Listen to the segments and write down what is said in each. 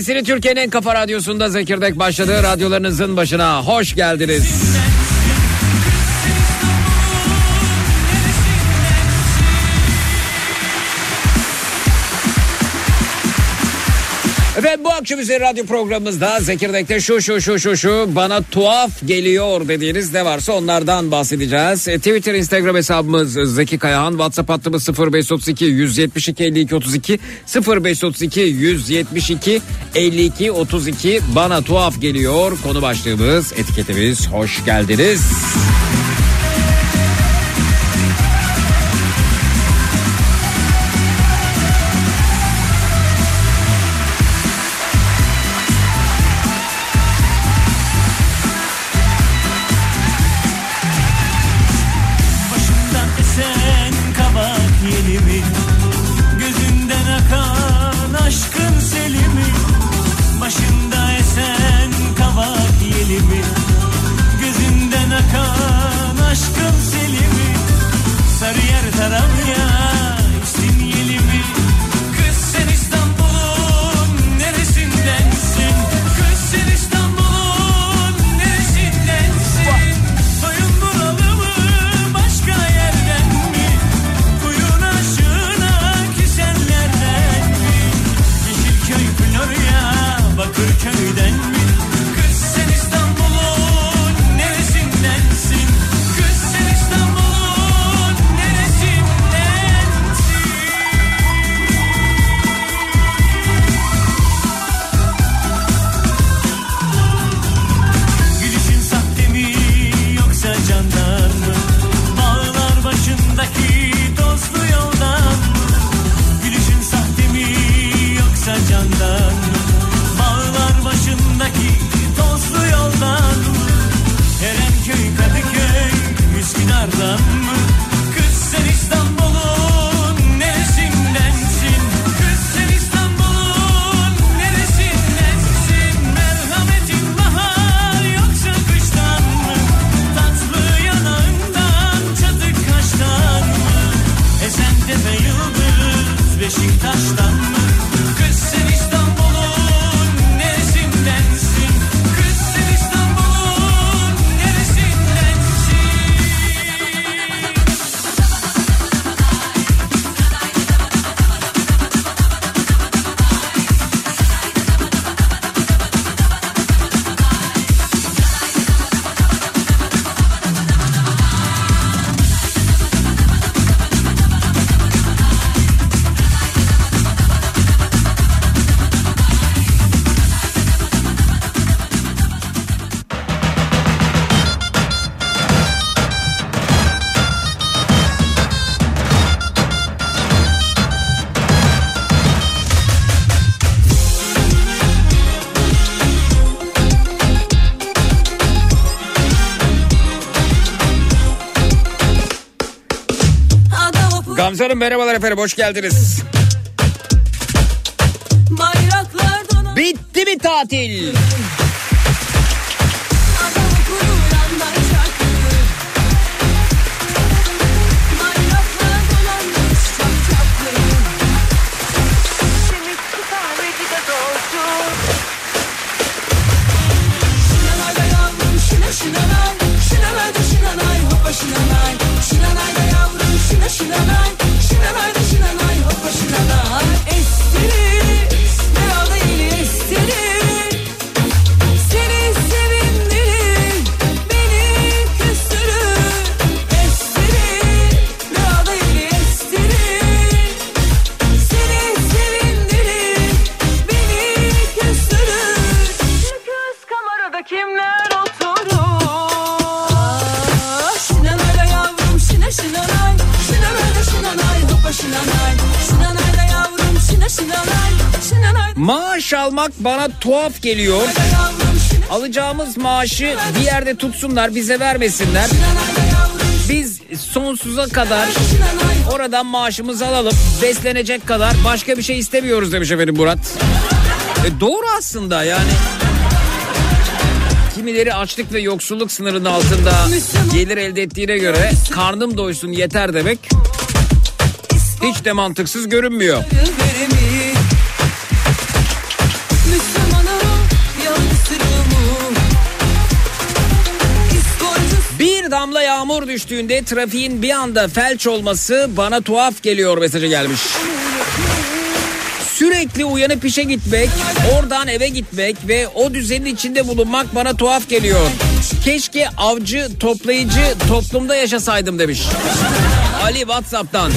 Sesini Türkiye'nin en kafa radyosunda Zekirdek başladı. Radyolarınızın başına hoş geldiniz. Efendim bu akşam üzeri radyo programımızda Zekirdek'te şu şu şu şu şu bana tuhaf geliyor dediğiniz ne varsa onlardan bahsedeceğiz. E, Twitter, Instagram hesabımız Zeki Kayahan. WhatsApp hattımız 0532 172 52 32 0532 172 52 32 bana tuhaf geliyor. Konu başlığımız etiketimiz hoş geldiniz. Hoş geldiniz. Hanım merhabalar efendim hoş geldiniz. Bitti mi tatil? tuhaf geliyor. Alacağımız maaşı bir yerde tutsunlar bize vermesinler. Biz sonsuza kadar oradan maaşımızı alalım. Beslenecek kadar başka bir şey istemiyoruz demiş efendim Murat. E doğru aslında yani. Kimileri açlık ve yoksulluk sınırının altında gelir elde ettiğine göre karnım doysun yeter demek hiç de mantıksız görünmüyor. yağmur düştüğünde trafiğin bir anda felç olması bana tuhaf geliyor mesajı gelmiş. Sürekli uyanıp işe gitmek, oradan eve gitmek ve o düzenin içinde bulunmak bana tuhaf geliyor. Keşke avcı, toplayıcı toplumda yaşasaydım demiş. Ali WhatsApp'tan.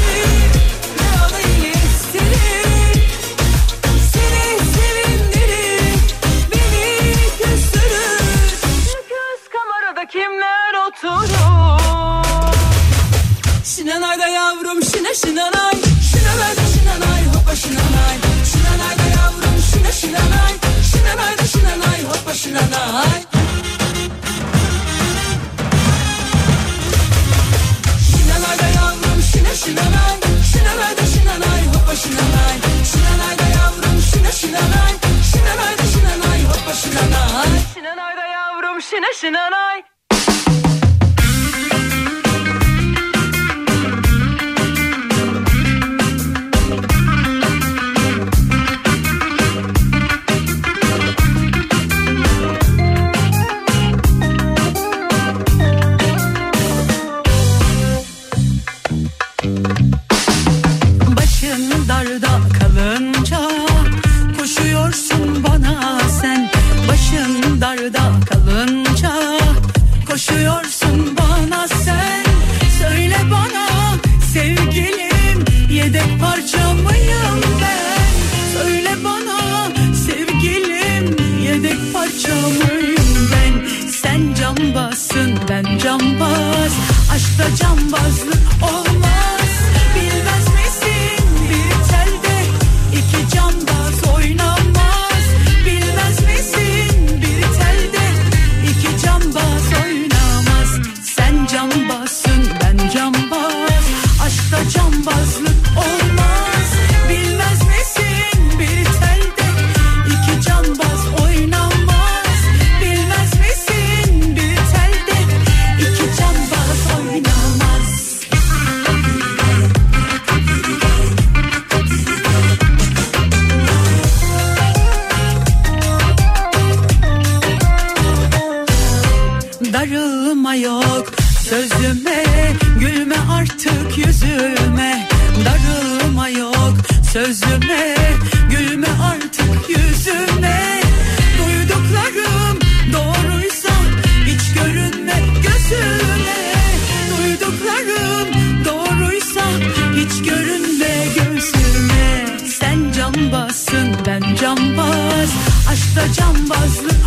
Aşkta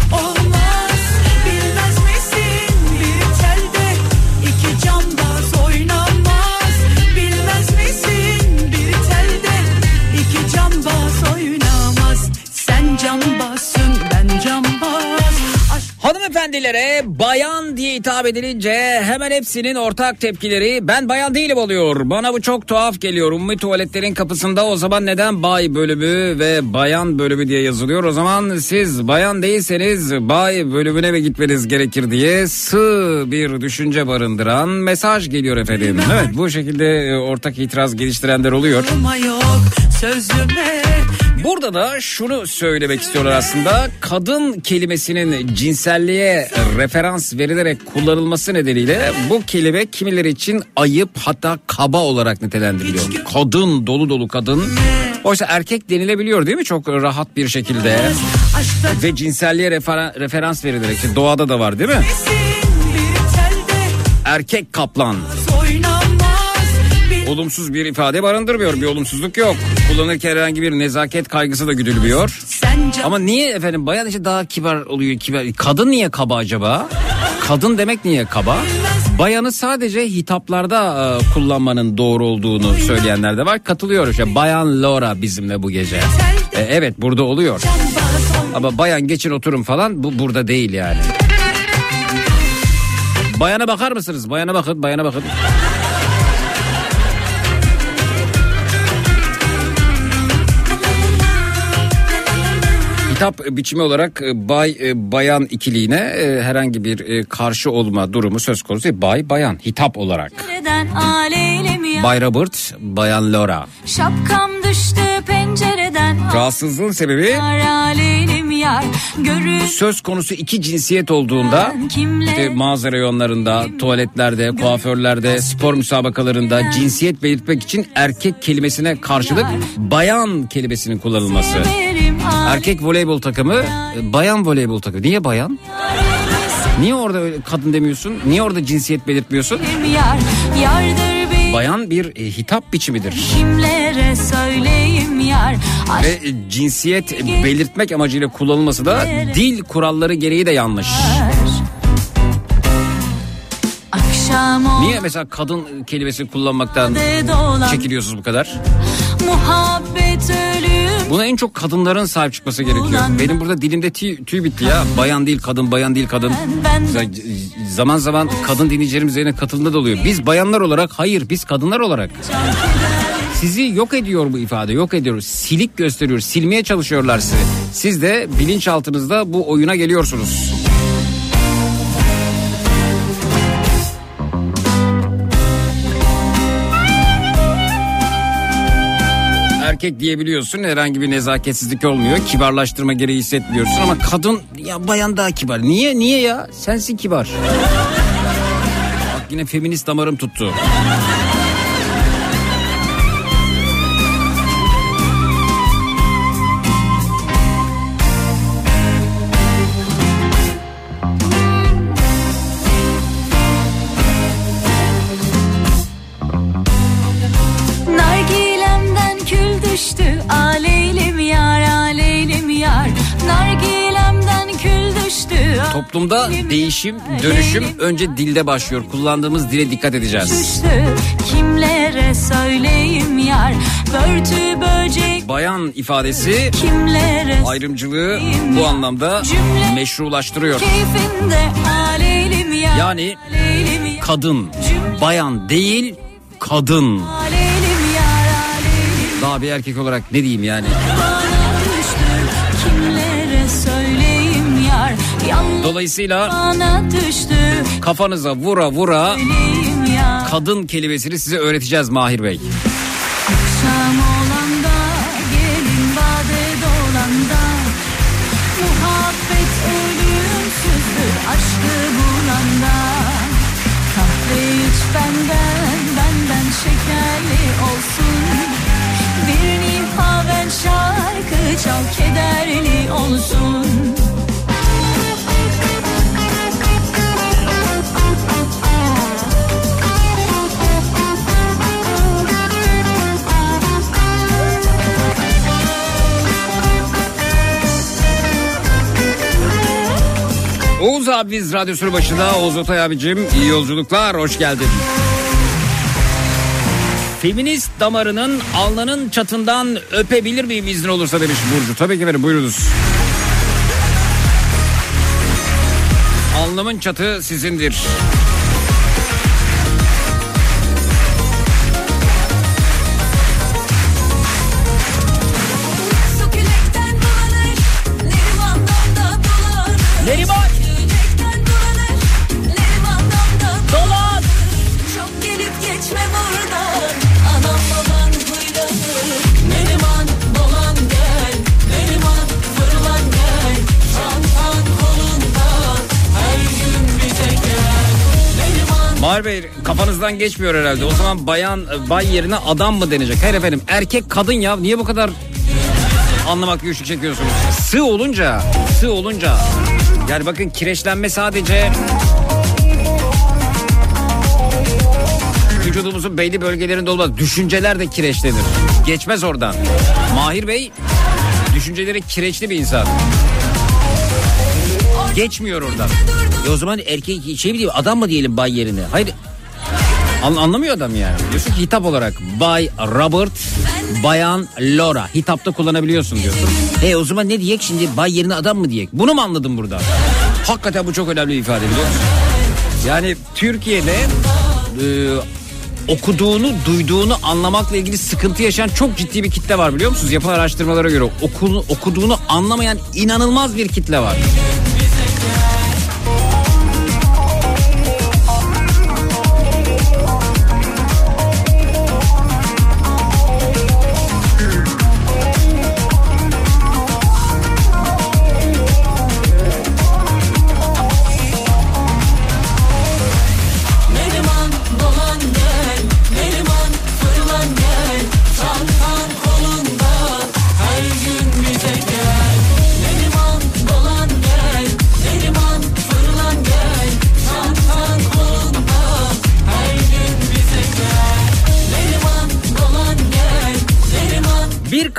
Hanımefendilere bayan diye hitap edilince hemen hepsinin ortak tepkileri ben bayan değilim oluyor. Bana bu çok tuhaf geliyor. Umumi tuvaletlerin kapısında o zaman neden bay bölümü ve bayan bölümü diye yazılıyor. O zaman siz bayan değilseniz bay bölümüne mi gitmeniz gerekir diye sığ bir düşünce barındıran mesaj geliyor efendim. Evet bu şekilde e, ortak itiraz geliştirenler oluyor. Yok sözüme Burada da şunu söylemek istiyorlar aslında. Kadın kelimesinin cinselliğe referans verilerek kullanılması nedeniyle bu kelime kimileri için ayıp hatta kaba olarak nitelendiriliyor. Kadın dolu dolu kadın. Oysa erkek denilebiliyor değil mi çok rahat bir şekilde. Ve cinselliğe refera- referans verilerek doğada da var değil mi? Erkek kaplan. oynamaz Bil- Olumsuz bir ifade barındırmıyor. Bir olumsuzluk yok. Kullanırken herhangi bir nezaket kaygısı da güdülmüyor. Sen can Ama niye efendim bayan işte daha kibar oluyor kibar. Kadın niye kaba acaba? Kadın demek niye kaba? Bayanı sadece hitaplarda e, kullanmanın doğru olduğunu söyleyenler de var. Katılıyor işte. Bayan Laura bizimle bu gece. E, evet burada oluyor. Ama bayan geçin oturun falan bu burada değil yani. Bayana bakar mısınız? Bayana bakın, bayana bakın. Hitap biçimi olarak e, bay e, bayan ikiliğine e, herhangi bir karşı olma durumu söz konusu değil. Bay bayan hitap olarak. Bay Robert, bayan Laura. Şapkam düştü pencereden Rahatsızlığın sebebi Aleylim yar Görür Söz konusu iki cinsiyet olduğunda işte mağaza reyonlarında, tuvaletlerde, kuaförlerde, spor müsabakalarında cinsiyet belirtmek için erkek kelimesine karşılık bayan kelimesinin kullanılması. Erkek voleybol takımı, e, bayan voleybol takımı. Niye bayan? Niye orada öyle kadın demiyorsun? Niye orada cinsiyet belirtmiyorsun? Bayan bir e, hitap biçimidir. kimlere söyleyeyim yar Aşk Ve cinsiyet belirtmek amacıyla kullanılması da dil kuralları gereği de yanlış. Niye mesela kadın kelimesi kullanmaktan çekiliyorsunuz bu kadar? Muhabbet ölüm Buna en çok kadınların sahip çıkması gerekiyor. Benim burada dilimde tüy, tüy bitti ya. Bayan değil kadın, bayan değil kadın. Mesela Zaman zaman kadın dinleyicilerimiz katıldığında da oluyor. Biz bayanlar olarak hayır biz kadınlar olarak. Sizi yok ediyor bu ifade yok ediyor. Silik gösteriyor silmeye çalışıyorlar sizi. Siz de bilinçaltınızda bu oyuna geliyorsunuz. erkek diyebiliyorsun herhangi bir nezaketsizlik olmuyor kibarlaştırma gereği hissetmiyorsun ama kadın ya bayan daha kibar niye niye ya sensin kibar bak yine feminist damarım tuttu toplumda değişim dönüşüm önce dilde başlıyor. Kullandığımız dile dikkat edeceğiz. Kimlere söyleyeyim yar? Börtü böcek. Bayan ifadesi kimlere ayrımcılığı bu anlamda meşrulaştırıyor. Keyfinde aleylim yar. Yani kadın bayan değil kadın. daha bir erkek olarak ne diyeyim yani Dolayısıyla kafanıza vura vura kadın kelimesini size öğreteceğiz Mahir Bey. Benden benden şekerli olsun. Bir nihaven şarkı çal kederli olsun Oğuz abimiz radyosunu başında. Oğuz Otay abicim iyi yolculuklar hoş geldin. Feminist damarının alnının çatından öpebilir miyim izin olursa demiş Burcu. Tabii ki efendim buyurunuz. Alnımın çatı sizindir. Kafanızdan geçmiyor herhalde. O zaman bayan e, bay yerine adam mı denecek? Hayır efendim erkek kadın ya niye bu kadar anlamak güçlük çekiyorsunuz? Sığ olunca, sığ olunca. Yani bakın kireçlenme sadece vücudumuzun belli bölgelerinde olmaz. Düşünceler de kireçlenir. Geçmez oradan. Mahir Bey düşünceleri kireçli bir insan. Geçmiyor oradan. E o zaman erkek şey mi diyeyim adam mı diyelim bay yerine? Hayır. An- anlamıyor adam yani. Diyorsun ki hitap olarak Bay Robert, Bayan Laura. Hitapta kullanabiliyorsun diyorsun. E o zaman ne diyek şimdi bay yerine adam mı diyek? Bunu mu anladın burada? Hakikaten bu çok önemli bir ifade biliyor musun? Yani Türkiye'de e, okuduğunu, duyduğunu anlamakla ilgili sıkıntı yaşayan çok ciddi bir kitle var biliyor musunuz? Yapılan araştırmalara göre okulu, okuduğunu anlamayan inanılmaz bir kitle var.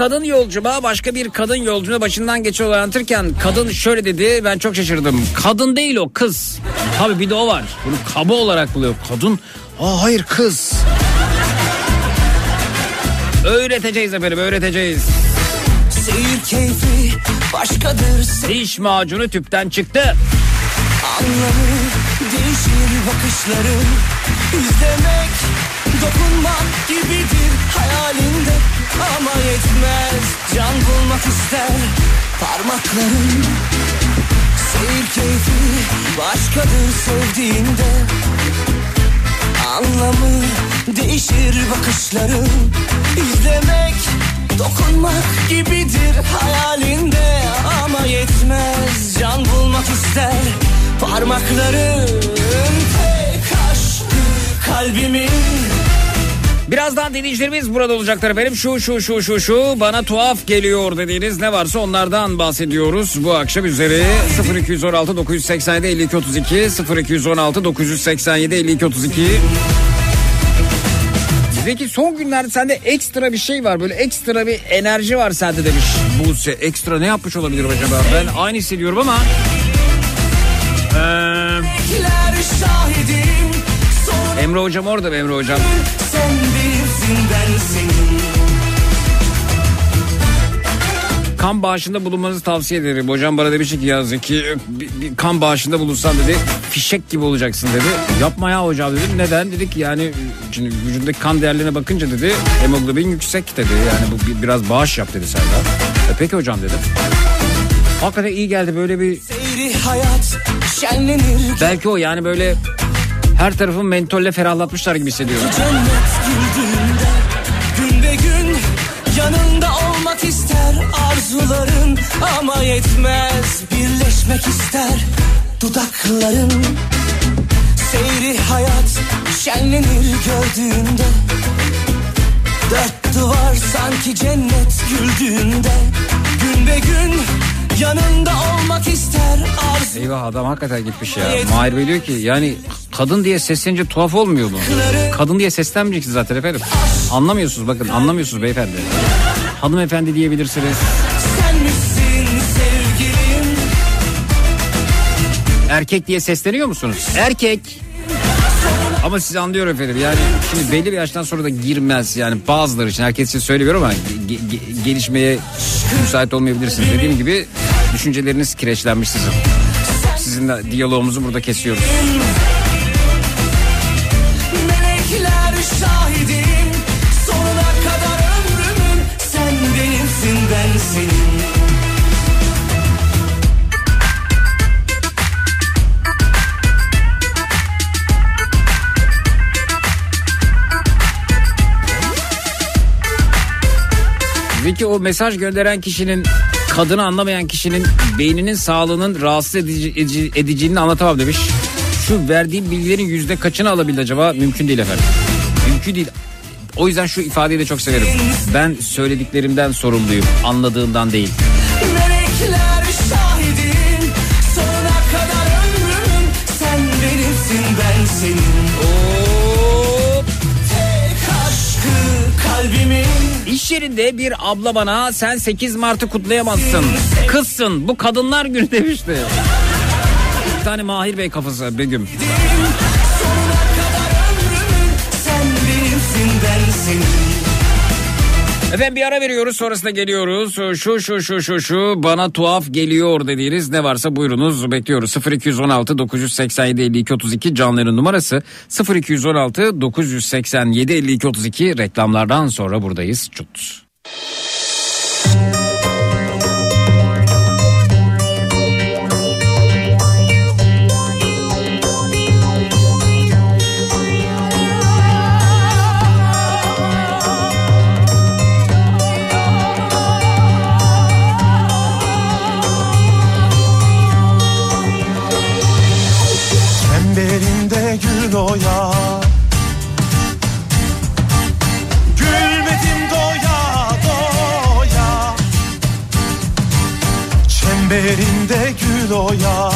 Kadın yolcuma başka bir kadın yolcuna başından olayı anlatırken kadın şöyle dedi ben çok şaşırdım. Kadın değil o kız. Tabii bir de o var. Bunu kaba olarak buluyor. Kadın aa hayır kız. Öğreteceğiz efendim öğreteceğiz. Seyir keyfi başkadır Diş macunu tüpten çıktı. Anlamı değişir bakışların İzlemek, dokunmak gibidir hayalinde Ama yetmez. Can bulmak ister. Parmakların Seyir keyfi başkadır sevdiğinde. Anlamı değişir bakışların. İzlemek, dokunmak gibidir hayalinde. Ama yetmez. Can bulmak ister. Parmakların tek aşkı kalbimin Birazdan dinleyicilerimiz burada olacaklar efendim. Şu şu şu şu şu bana tuhaf geliyor dediğiniz ne varsa onlardan bahsediyoruz. Bu akşam üzeri 0216 987 52 32 0216 987 52 32 Zeki son günlerde sende ekstra bir şey var böyle ekstra bir enerji var sende demiş. Buse ekstra ne yapmış olabilir acaba? Ben aynı hissediyorum ama Ee, Emre hocam orada mı Emre hocam? sen bilirsin ben senin kan bağışında bulunmanızı tavsiye ederim. Hocam bana demiş ki ya Zeki bir, bir kan bağışında bulunsan dedi fişek gibi olacaksın dedi. Yapma ya hocam dedim. Neden? Dedik yani şimdi vücudundaki kan değerlerine bakınca dedi hemoglobin yüksek dedi. Yani bu bir- biraz bağış yap dedi Serdar. E peki hocam dedim. Hakikaten iyi geldi böyle bir Seyri hayat belki o yani böyle her tarafın mentolle ferahlatmışlar gibi hissediyorum. Gün be gün yanında olmak ister arzuların Ama yetmez birleşmek ister dudakların Seyri hayat şenlenir gördüğünde Dört duvar sanki cennet güldüğünde Gün be gün yanında olmak ister arzu Eyvah adam hakikaten gitmiş ya. Mahir Bey diyor ki yani kadın diye seslenince tuhaf olmuyor mu? Kadın diye seslenmeyeceksiniz zaten efendim. Anlamıyorsunuz bakın anlamıyorsunuz beyefendi. Hanımefendi diyebilirsiniz. Erkek diye sesleniyor musunuz? Erkek. Ama sizi anlıyorum efendim yani şimdi belli bir yaştan sonra da girmez yani bazıları için herkes için söylemiyorum ama ge- ge- gelişmeye müsait olmayabilirsiniz. Dediğim gibi düşünceleriniz kireçlenmiş sizin. Sizinle diyalogumuzu burada kesiyoruz. Melekler şahidim Sonuna kadar ömrümün Sen benimsin ben senin Peki o mesaj gönderen kişinin kadını anlamayan kişinin beyninin sağlığının rahatsız edici, edici- ediciliğini anlatamam demiş. Şu verdiğim bilgilerin yüzde kaçını alabildi acaba? Mümkün değil efendim. Mümkün değil. O yüzden şu ifadeyi de çok severim. Ben söylediklerimden sorumluyum. Anladığımdan değil. İş yerinde bir abla bana sen 8 Mart'ı kutlayamazsın. Kızsın bu kadınlar günü demişti. Bir tane Mahir Bey kafası Begüm. Sonuna kadar ömrümün Sen benimsin ben senin Efendim bir ara veriyoruz sonrasında geliyoruz. Şu şu şu şu şu bana tuhaf geliyor dediğiniz ne varsa buyurunuz bekliyoruz. 0216 987 52 32 canların numarası 0216 987 52 32 reklamlardan sonra buradayız. Çut. Çemberinde gül oya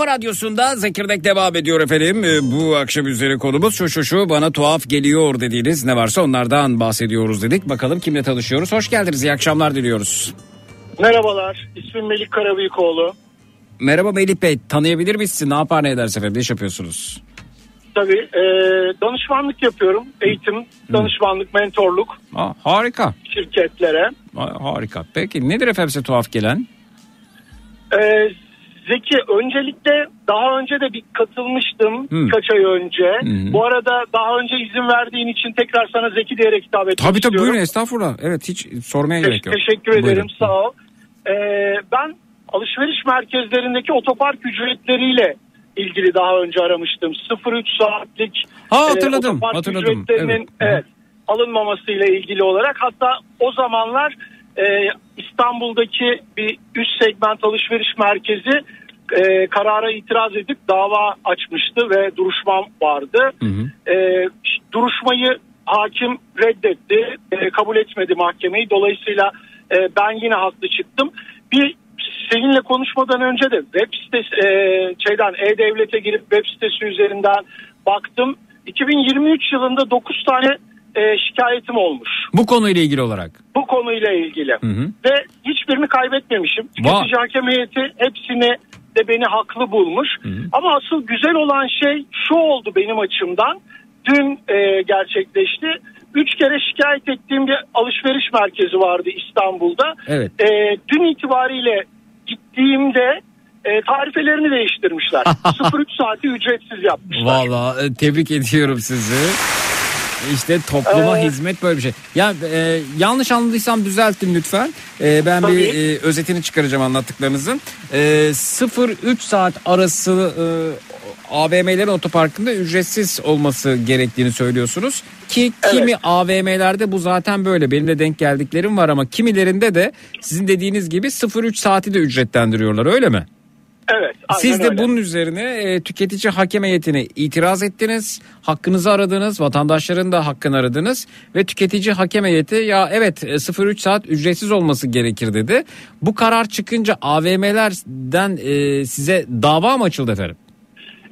kafa radyosunda Zekirdek devam ediyor efendim. Ee, Bu akşam üzeri konumuz şu şu şu bana tuhaf geliyor dediğiniz ne varsa onlardan bahsediyoruz dedik. Bakalım kimle tanışıyoruz. Hoş geldiniz. İyi akşamlar diliyoruz. Merhabalar, ismim Melik Karabıyıkoğlu. Merhaba Melih Bey. Tanıyabilir miyiz sizi? Ne yapar ne ederse efendim? Ne iş yapıyorsunuz? Tabii e, danışmanlık yapıyorum. Eğitim, danışmanlık, mentorluk Aa, harika. şirketlere. Ha- Harika. Peki nedir efendim size tuhaf gelen? E, Zeki öncelikle daha önce de bir katılmıştım Hı. kaç ay önce. Hı. Bu arada daha önce izin verdiğin için tekrar sana Zeki diyerek hitap etmek Tabii tabii istiyorum. buyurun estağfurullah. Evet hiç sormaya gerek yok. Teşekkür ederim Buyurun. sağ ol. E, ben alışveriş merkezlerindeki otopark ücretleriyle ilgili daha önce aramıştım. 0-3 saatlik Ha, e, hatırladım, otopark hatırladım. ücretlerinin Evet. evet, alınmamasıyla ilgili olarak hatta o zamanlar e, İstanbul'daki bir üst segment alışveriş merkezi e, karara itiraz edip dava açmıştı ve duruşmam vardı. E, ş- duruşmayı hakim reddetti, e, kabul etmedi mahkemeyi. Dolayısıyla e, ben yine haklı çıktım. Bir seninle konuşmadan önce de web sitesi e, şeyden e-devlete girip web sitesi üzerinden baktım. 2023 yılında 9 tane e, şikayetim olmuş Bu konuyla ilgili olarak. bu konuyla ilgili. hı. Ve hiçbirini kaybetmemişim. Tüketici hakem heyeti hepsini de beni haklı bulmuş. Ama asıl güzel olan şey şu oldu benim açımdan. Dün e, gerçekleşti. Üç kere şikayet ettiğim bir alışveriş merkezi vardı İstanbul'da. Evet. E, dün itibariyle gittiğimde e, tarifelerini değiştirmişler. 03 saati ücretsiz yapmışlar. Valla e, tebrik ediyorum sizi. İşte topluma Ee, hizmet böyle bir şey. Ya e, yanlış anladıysam düzeltin lütfen. E, ben Tabii. bir e, özetini çıkaracağım anlattıklarınızın. E, 0-3 saat arası e, AVM'lerin otoparkında ücretsiz olması gerektiğini söylüyorsunuz. Ki kimi AVM'lerde bu zaten böyle. Benim de denk geldiklerim var ama kimilerinde de sizin dediğiniz gibi 0-3 saati de ücretlendiriyorlar öyle mi? Evet. Siz de öyle. bunun üzerine e, tüketici hakem heyetine itiraz ettiniz. Hakkınızı aradınız. Vatandaşların da hakkını aradınız. Ve tüketici hakem heyeti ya evet e, 0-3 saat ücretsiz olması gerekir dedi. Bu karar çıkınca AVM'lerden e, size dava mı açıldı efendim?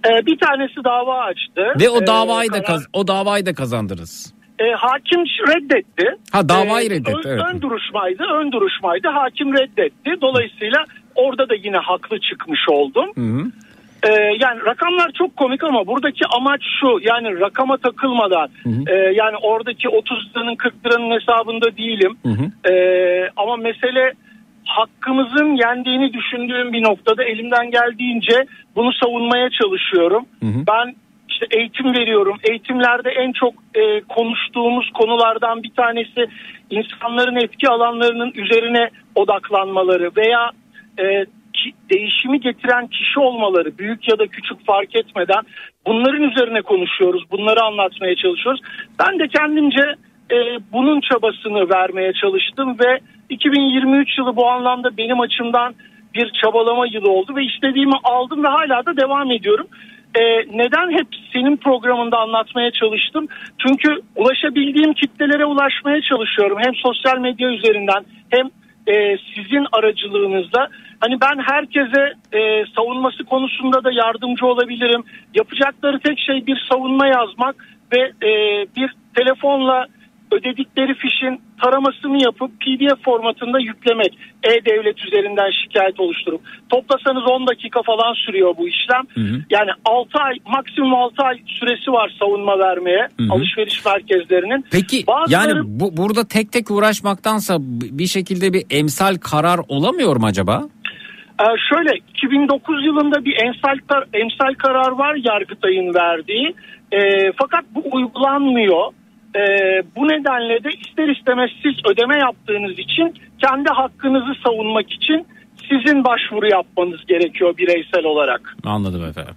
E, bir tanesi dava açtı. Ve o E, davayı da karar- o davayı da kazandınız. E, hakim reddetti. Ha, davayı E, reddetti, Ön, evet. ön duruşmaydı, ön duruşmaydı. Hakim reddetti. Dolayısıyla orada da yine haklı çıkmış oldum. Hı hı. E, yani rakamlar çok komik ama buradaki amaç şu. Yani rakama takılmadan. e, yani oradaki 30 liranın 40 liranın hesabında değilim. E, ama mesele hakkımızın yendiğini düşündüğüm bir noktada elimden geldiğince bunu savunmaya çalışıyorum. Ben işte eğitim veriyorum. Eğitimlerde en çok e, konuştuğumuz konulardan bir tanesi insanların etki alanlarının üzerine odaklanmaları veya e, değişimi getiren kişi olmaları büyük ya da küçük fark etmeden bunların üzerine konuşuyoruz. Bunları anlatmaya çalışıyoruz. Ben de kendimce e, bunun çabasını vermeye çalıştım ve 2023 yılı bu anlamda benim açımdan bir çabalama yılı oldu ve istediğimi aldım ve hala da devam ediyorum. E, neden hep senin programında anlatmaya çalıştım? Çünkü ulaşabildiğim kitlelere ulaşmaya çalışıyorum. Hem sosyal medya üzerinden hem e, sizin aracılığınızda. Hani ben herkese e, savunması konusunda da yardımcı olabilirim. Yapacakları tek şey bir savunma yazmak ve e, bir telefonla ödedikleri fişin taramasını yapıp PDF formatında yüklemek. E-Devlet üzerinden şikayet oluşturup. Toplasanız 10 dakika falan sürüyor bu işlem. Yani 6 ay maksimum 6 ay süresi var savunma vermeye alışveriş merkezlerinin. Peki Bazıları- yani bu, burada tek tek uğraşmaktansa bir şekilde bir emsal karar olamıyor mu acaba? Ee, şöyle 2009 yılında bir emsal, emsal karar var Yargıtay'ın verdiği. Ee, fakat bu uygulanmıyor. E, bu nedenle de ister istemez siz ödeme yaptığınız için kendi hakkınızı savunmak için sizin başvuru yapmanız gerekiyor bireysel olarak. Anladım efendim.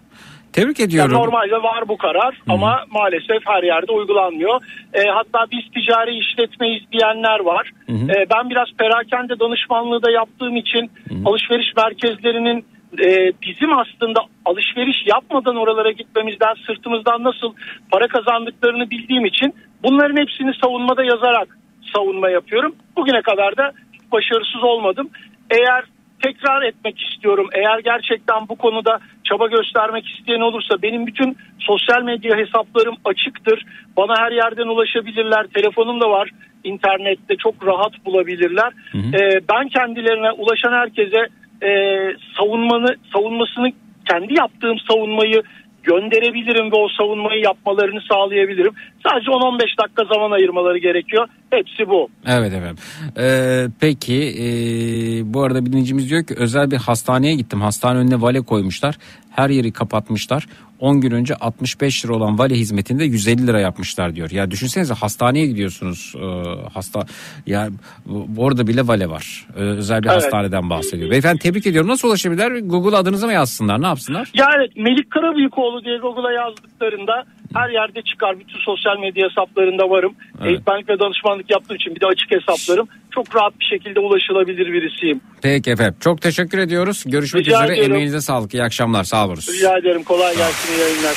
Tebrik Yani ediyorum. normalde var bu karar ama maalesef her yerde uygulanmıyor. E, hatta biz ticari işletmeyiz diyenler var. E, ben biraz perakende danışmanlığı da yaptığım için alışveriş merkezlerinin e, bizim aslında alışveriş yapmadan oralara gitmemizden sırtımızdan nasıl para kazandıklarını bildiğim için bunların hepsini savunmada yazarak savunma yapıyorum. Bugüne kadar da başarısız olmadım. Eğer tekrar etmek istiyorum. Eğer gerçekten bu konuda çaba göstermek isteyen olursa benim bütün sosyal medya hesaplarım açıktır. Bana her yerden ulaşabilirler. Telefonum da var. İnternette çok rahat bulabilirler. Ee, ben kendilerine ulaşan herkese e, savunmanı savunmasını kendi yaptığım savunmayı gönderebilirim ve o savunmayı yapmalarını sağlayabilirim. Sadece 10-15 dakika zaman ayırmaları gerekiyor. Hepsi bu. Evet efendim. Ee, peki ee, bu arada bir dinleyicimiz diyor ki özel bir hastaneye gittim. Hastane önüne vale koymuşlar. Her yeri kapatmışlar. 10 gün önce 65 lira olan vale hizmetinde 150 lira yapmışlar diyor. Ya düşünsenize hastaneye gidiyorsunuz. Ee, hasta ya orada bile vale var. Özel bir Evet. hastaneden bahsediyor. Beyefendi tebrik ediyorum. Nasıl ulaşabilirler? Google adınızı mı yazsınlar? Ne yapsınlar? Ya evet Melik Karabıyıkoğlu diye Google'a yazdıklarında her yerde çıkar. Bütün sosyal medya hesaplarında varım. Evet. Eğitmenlik ve danışmanlık yaptığım için bir de açık hesaplarım. Çok rahat bir şekilde ulaşılabilir birisiyim. Peki efendim. Çok teşekkür ediyoruz. Görüşmek Rica üzere. ediyorum. Emeğinize sağlık. İyi akşamlar. Sağ olun. Rica ederim kolay gelsin iyi yayınlar.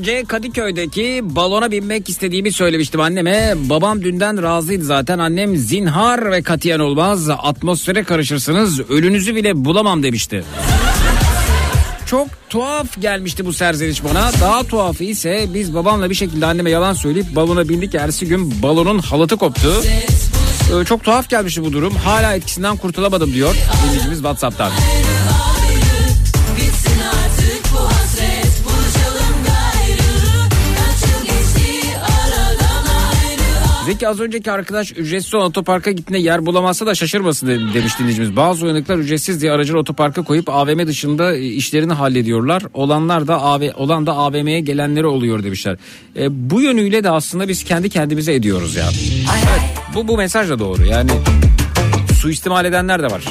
Önce Kadıköy'deki balona binmek istediğimi söylemiştim anneme. Babam dünden razıydı zaten. Annem zinhar ve katiyen olmaz. Atmosfere karışırsınız ölünüzü bile bulamam demişti. Çok tuhaf gelmişti bu serzeniş bana. Daha tuhafı ise biz babamla bir şekilde anneme yalan söyleyip balona bindik. Ertesi gün balonun halatı koptu. Ee, çok tuhaf gelmişti bu durum. Hala etkisinden kurtulamadım diyor dinleyicimiz WhatsApp'tan. Zeki az önceki arkadaş ücretsiz olan otoparka gittiğinde yer bulamazsa da şaşırmasın de- demiş dinleyicimiz. Bazı uyanıklar ücretsiz diye aracını otoparka koyup AVM dışında e, işlerini hallediyorlar. Olanlar da AV, olan da AVM'ye gelenleri oluyor demişler. E, bu yönüyle de aslında biz kendi kendimize ediyoruz ya. Evet, bu bu mesaj da doğru. Yani suistimal edenler de var.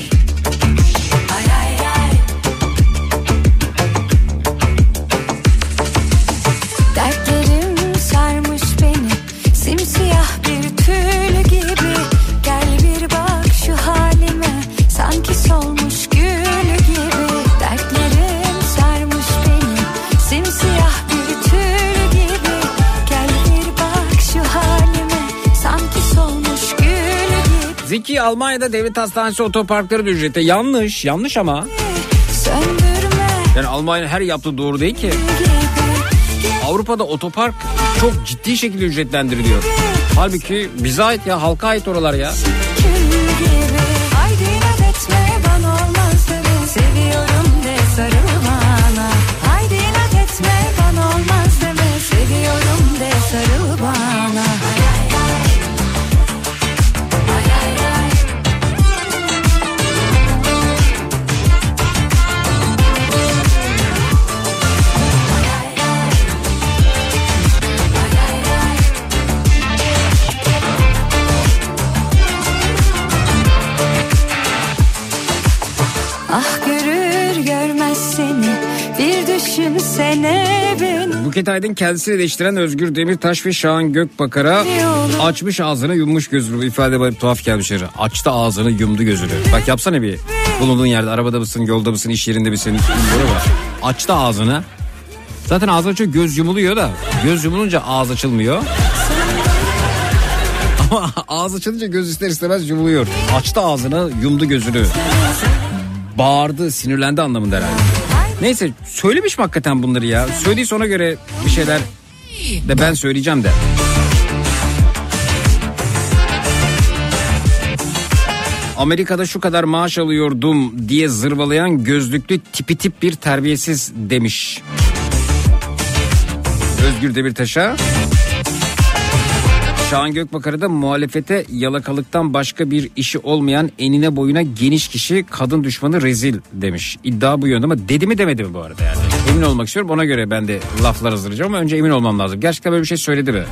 Zeki Almanya'da devlet hastanesi otoparkları da ücrete. Yanlış. Yanlış ama. Yani Almanya'nın her yaptığı doğru değil ki. Avrupa'da otopark çok ciddi şekilde ücretlendiriliyor. Halbuki bize ait ya halka ait oralar ya. Buket Aydın kendisini eleştiren Özgür Demirtaş ve Şahan Gökbakar'a açmış ağzını yummuş gözünü. Bu ifade bana tuhaf gelmiş. yere. Açtı ağzını yumdu gözünü. Bak yapsana bir bulunduğun yerde arabada mısın yolda mısın iş yerinde misin? Açtı ağzını. Zaten ağız açıyor göz yumuluyor da göz yumulunca ağız açılmıyor. Ama ağız açılınca göz ister istemez yumuluyor. Açtı ağzını yumdu gözünü. Bağırdı sinirlendi anlamında herhalde. Neyse söylemiş mi hakikaten bunları ya? Söyleyse ona göre bir şeyler de ben söyleyeceğim de. Amerika'da şu kadar maaş alıyordum diye zırvalayan gözlüklü tipi tip bir terbiyesiz demiş. Özgür Demirtaş'a. Şahan Gökbakar'a da muhalefete yalakalıktan başka bir işi olmayan enine boyuna geniş kişi kadın düşmanı rezil demiş. İddia bu yönde ama dedi mi demedi mi bu arada yani. Emin olmak istiyorum ona göre ben de laflar hazırlayacağım ama önce emin olmam lazım. Gerçekten böyle bir şey söyledi mi?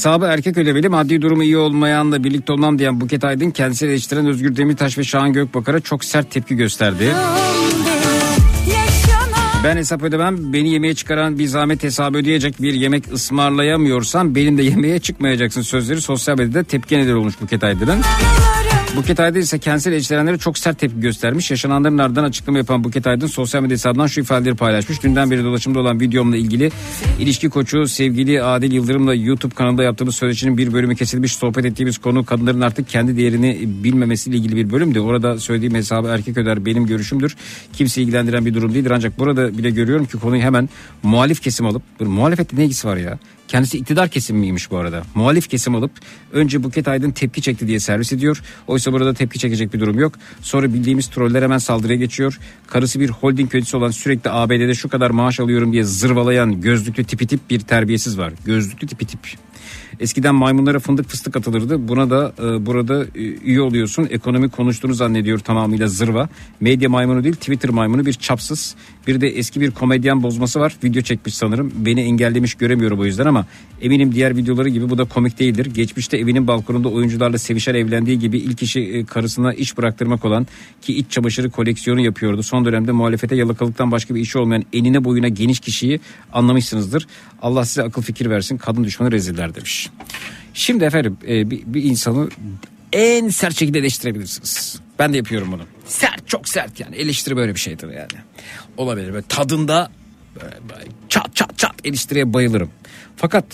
Hesabı erkek ödemeli maddi durumu iyi olmayanla birlikte olmam diyen Buket Aydın kendisini eleştiren Özgür Demirtaş ve Şahan Gökbakar'a çok sert tepki gösterdi. Ben hesap ödemem beni yemeğe çıkaran bir zahmet hesabı ödeyecek bir yemek ısmarlayamıyorsam benim de yemeğe çıkmayacaksın sözleri sosyal medyada tepki neden olmuş Buket Aydın'ın. Buket Aydın ise kendisiyle eleştirenlere çok sert tepki göstermiş. Yaşananların ardından açıklama yapan Buket Aydın sosyal medya hesabından şu ifadeleri paylaşmış. Dünden beri dolaşımda olan videomla ilgili ilişki koçu sevgili Adil Yıldırım'la YouTube kanalında yaptığımız söyleşinin bir bölümü kesilmiş. Sohbet ettiğimiz konu kadınların artık kendi değerini bilmemesiyle ilgili bir bölümdü. Orada söylediğim hesabı erkek öder benim görüşümdür. Kimse ilgilendiren bir durum değildir. Ancak burada bile görüyorum ki konuyu hemen muhalif kesim alıp muhalefette ne ilgisi var ya? Kendisi iktidar kesim miymiş bu arada? Muhalif kesim alıp önce Buket Aydın tepki çekti diye servis ediyor. Oysa burada tepki çekecek bir durum yok. Sonra bildiğimiz troller hemen saldırıya geçiyor. Karısı bir holding yöneticisi olan sürekli ABD'de şu kadar maaş alıyorum diye zırvalayan gözlüklü tipi tip bir terbiyesiz var. Gözlüklü tipi tip. Eskiden maymunlara fındık fıstık atılırdı. Buna da e, burada e, üye oluyorsun. Ekonomi konuştuğunu zannediyor tamamıyla zırva. Medya maymunu değil Twitter maymunu bir çapsız. Bir de eski bir komedyen bozması var. Video çekmiş sanırım. Beni engellemiş göremiyorum o yüzden ama eminim diğer videoları gibi bu da komik değildir. Geçmişte evinin balkonunda oyuncularla sevişer evlendiği gibi ilk işi e, karısına iş bıraktırmak olan ki iç çamaşırı koleksiyonu yapıyordu. Son dönemde muhalefete yalakalıktan başka bir işi olmayan enine boyuna geniş kişiyi anlamışsınızdır. Allah size akıl fikir versin. Kadın düşmanı reziller demiş. Şimdi efendim e, bir, insanı en sert şekilde eleştirebilirsiniz. Ben de yapıyorum bunu. Sert çok sert yani eleştiri böyle bir şeydir yani. Olabilir böyle tadında böyle, böyle çat çat çat eleştiriye bayılırım. Fakat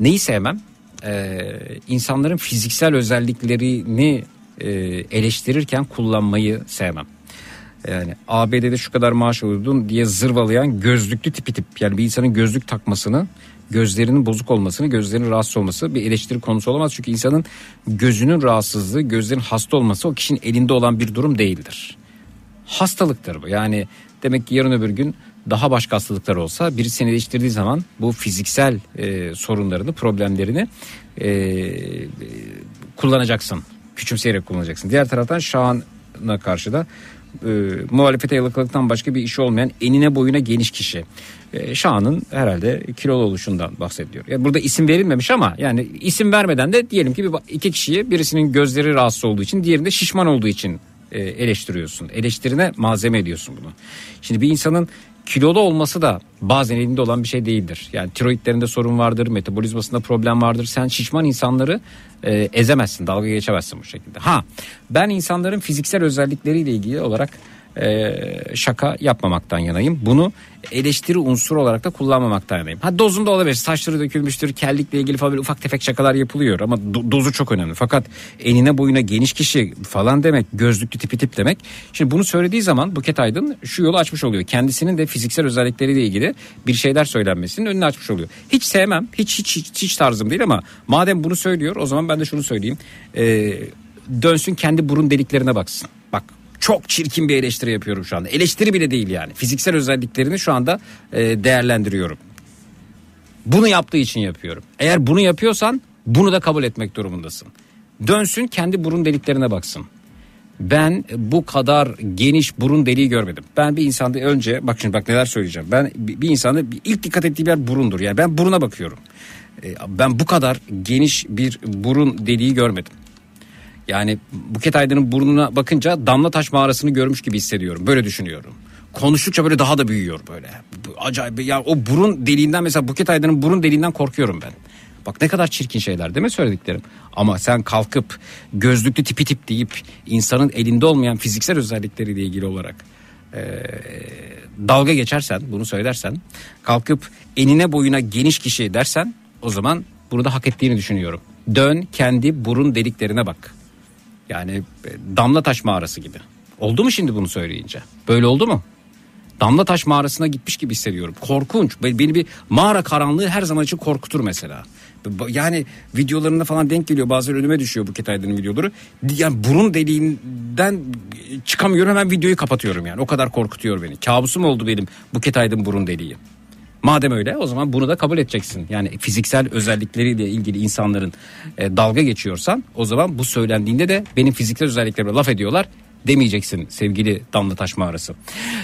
neyi sevmem? Ee, insanların fiziksel özelliklerini e, eleştirirken kullanmayı sevmem. Yani ABD'de şu kadar maaş alıyordun diye zırvalayan gözlüklü tipi tip. Yani bir insanın gözlük takmasını, gözlerinin bozuk olmasını, gözlerinin rahatsız olması bir eleştiri konusu olamaz. Çünkü insanın gözünün rahatsızlığı, gözlerin hasta olması o kişinin elinde olan bir durum değildir. Hastalıktır bu. Yani demek ki yarın öbür gün daha başka hastalıklar olsa biri seni eleştirdiği zaman bu fiziksel e, sorunlarını, problemlerini e, kullanacaksın. Küçümseyerek kullanacaksın. Diğer taraftan Şahan'a karşı da e, muhalefete yalakalıktan başka bir işi olmayan enine boyuna geniş kişi. E, Şahan'ın herhalde kilolu oluşundan bahsediliyor. Yani burada isim verilmemiş ama yani isim vermeden de diyelim ki bir, iki kişiyi birisinin gözleri rahatsız olduğu için diğerinde şişman olduğu için e, eleştiriyorsun. Eleştirine malzeme ediyorsun bunu. Şimdi bir insanın kilolu olması da bazen elinde olan bir şey değildir. Yani tiroidlerinde sorun vardır, metabolizmasında problem vardır. Sen şişman insanları e, ezemezsin, dalga geçemezsin bu şekilde. Ha ben insanların fiziksel özellikleriyle ilgili olarak e, şaka yapmamaktan yanayım. Bunu eleştiri unsuru olarak da kullanmamaktan yanayım. Ha dozunda olabilir. Saçları dökülmüştür, kellikle ilgili falan ufak tefek şakalar yapılıyor ama do- dozu çok önemli. Fakat enine boyuna geniş kişi falan demek, gözlüklü tipi tip demek. Şimdi bunu söylediği zaman Buket Aydın şu yolu açmış oluyor. Kendisinin de fiziksel özellikleriyle ilgili bir şeyler söylenmesinin önünü açmış oluyor. Hiç sevmem, hiç hiç hiç, hiç tarzım değil ama madem bunu söylüyor o zaman ben de şunu söyleyeyim. Ee, dönsün kendi burun deliklerine baksın. Bak çok çirkin bir eleştiri yapıyorum şu anda. Eleştiri bile değil yani. Fiziksel özelliklerini şu anda e, değerlendiriyorum. Bunu yaptığı için yapıyorum. Eğer bunu yapıyorsan bunu da kabul etmek durumundasın. Dönsün kendi burun deliklerine baksın. Ben bu kadar geniş burun deliği görmedim. Ben bir insanda önce bak şimdi bak neler söyleyeceğim. Ben bir insanda ilk dikkat ettiği yer burundur. Yani ben buruna bakıyorum. E, Ben bu kadar geniş bir burun deliği görmedim. Yani Buket Aydın'ın burnuna bakınca Damlataş mağarasını görmüş gibi hissediyorum. Böyle düşünüyorum. Konuştukça böyle daha da büyüyor böyle. Acayip ya o burun deliğinden mesela Buket Aydın'ın burun deliğinden korkuyorum ben. Bak ne kadar çirkin şeyler değil mi söylediklerim? Ama sen kalkıp gözlüklü tipi tip deyip insanın elinde olmayan fiziksel özellikleriyle ilgili olarak dalga geçersen bunu söylersen kalkıp enine boyuna geniş kişi dersen o zaman bunu da hak ettiğini düşünüyorum. Dön kendi burun deliklerine bak. Yani e, damla taş mağarası gibi. Oldu mu şimdi bunu söyleyince? Böyle oldu mu? Damla taş mağarasına gitmiş gibi hissediyorum. Korkunç. Be- Beni bir mağara karanlığı her zaman için korkutur mesela. Yani videolarında falan denk geliyor. Bazen önüme düşüyor Buket Aydın'ın videoları. Yani burun deliğinden çıkamıyorum hemen videoyu kapatıyorum yani. O kadar korkutuyor beni. Kabusum oldu benim Buket Aydın burun deliği. Madem öyle o zaman bunu da kabul edeceksin. Yani fiziksel özellikleriyle ilgili insanların e, dalga geçiyorsan o zaman bu söylendiğinde de benim fiziksel özelliklerime laf ediyorlar demeyeceksin sevgili Damla Taş Mağarası.